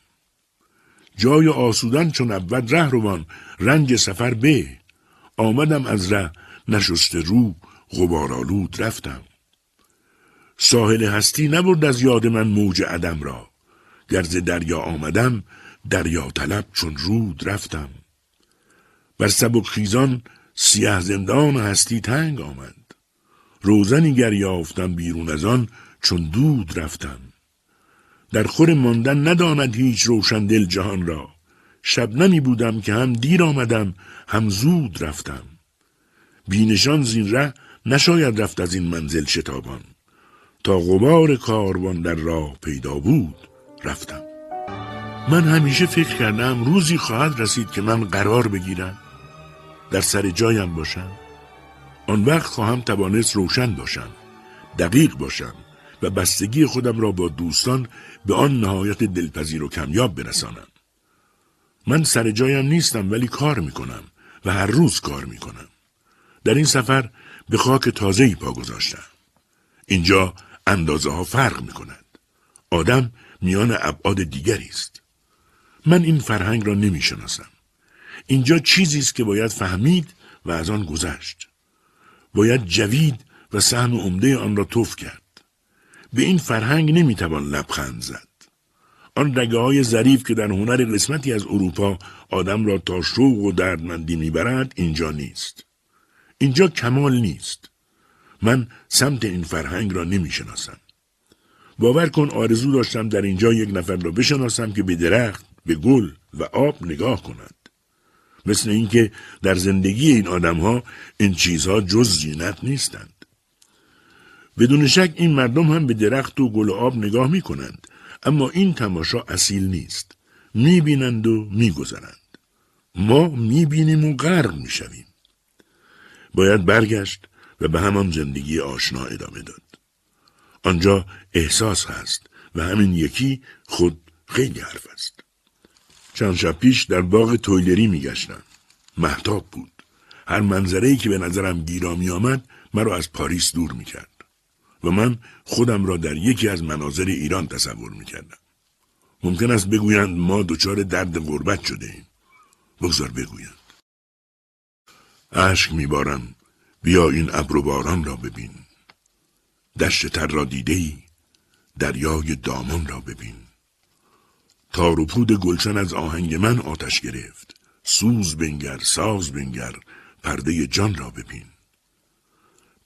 جای آسودن چون اول ره روان رنج سفر به آمدم از ره نشسته رو غبارالود رفتم. ساحل هستی نبرد از یاد من موج عدم را گرز دریا آمدم دریا طلب چون رود رفتم بر سبک خیزان سیه زندان هستی تنگ آمد روزنی گر یافتم بیرون از آن چون دود رفتم. در خور ماندن نداند هیچ روشن دل جهان را. شب نمی بودم که هم دیر آمدم هم زود رفتم. بینشان زین ره نشاید رفت از این منزل شتابان. تا غبار کاروان در راه پیدا بود رفتم. من همیشه فکر کردم روزی خواهد رسید که من قرار بگیرم. در سر جایم باشم. آن وقت خواهم توانست روشن باشم. دقیق باشم. و بستگی خودم را با دوستان به آن نهایت دلپذیر و کمیاب برسانم من سر جایم نیستم ولی کار می‌کنم و هر روز کار می‌کنم در این سفر به خاک تازهی پا گذاشتم اینجا اندازه ها فرق می کند. آدم میان ابعاد دیگری است من این فرهنگ را نمی شناسم. اینجا چیزی است که باید فهمید و از آن گذشت. باید جوید و سهم عمده آن را توف کرد. به این فرهنگ نمی‌توان لبخند زد. آن رگه های ظریف که در هنر قسمتی از اروپا آدم را تا شوق و دردمندی می‌برد اینجا نیست. اینجا کمال نیست. من سمت این فرهنگ را نمی‌شناسم. باور کن آرزو داشتم در اینجا یک نفر را بشناسم که به درخت، به گل و آب نگاه کند. مثل اینکه در زندگی این آدمها این چیزها جز زینت نیستند. بدون شک این مردم هم به درخت و گل و آب نگاه می کنند. اما این تماشا اصیل نیست. می بینند و می گذرند. ما می بینیم و غرق می شویم. باید برگشت و به همان زندگی آشنا ادامه داد. آنجا احساس هست و همین یکی خود خیلی حرف است. چند شب پیش در باغ تویلری می گشتم. محتاب بود. هر منظره که به نظرم گیرا می آمد مرا از پاریس دور می کرد. و من خودم را در یکی از مناظر ایران تصور می کردم. ممکن است بگویند ما دچار درد غربت شده ایم. بگذار بگویند. اشک میبارم بیا این ابر و باران را ببین. دشت تر را دیده ای دریای دامان را ببین. تار و پود گلشن از آهنگ من آتش گرفت. سوز بنگر، ساز بنگر، پرده جان را ببین.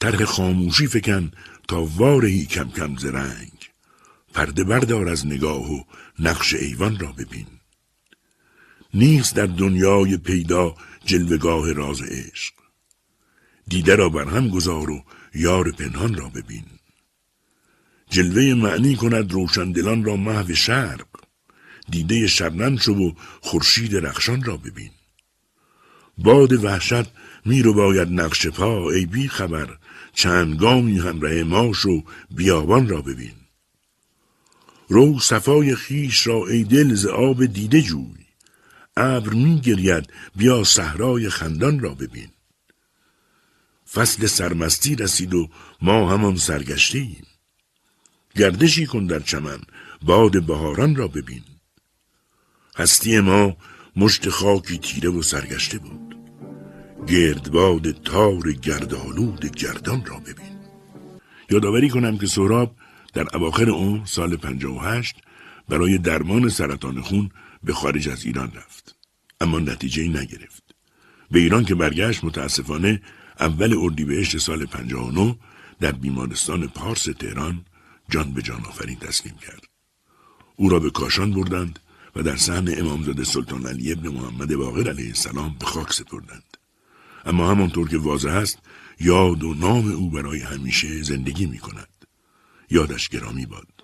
طرح خاموشی فکن تا وارهی کم کم زرنگ پرده بردار از نگاه و نقش ایوان را ببین. نیست در دنیای پیدا جلوگاه راز عشق. دیده را بر هم گذار و یار پنهان را ببین. جلوه معنی کند روشندلان را محو شرق. دیده شبنم شو و خورشید رخشان را ببین. باد وحشت می رو باید نقش پا ای بی خبر چند گامی همراه ماش و بیابان را ببین. رو صفای خیش را ای دل ز آب دیده جوی. ابر می گرید بیا صحرای خندان را ببین. فصل سرمستی رسید و ما همان سرگشته ایم گردشی کن در چمن باد بهاران را ببین. هستی ما مشت خاکی تیره و سرگشته بود. گردباد تار گردالود گردان را ببین. یادآوری کنم که سهراب در اواخر اون سال 58 برای درمان سرطان خون به خارج از ایران رفت. اما نتیجه نگرفت. به ایران که برگشت متاسفانه اول اردیبهشت سال 59 در بیمارستان پارس تهران جان به جان آفرین تسلیم کرد. او را به کاشان بردند و در صحن امامزاده سلطان علی ابن محمد باقر علیه السلام به خاک سپردند. اما همانطور که واضح است یاد و نام او برای همیشه زندگی می کند. یادش گرامی باد.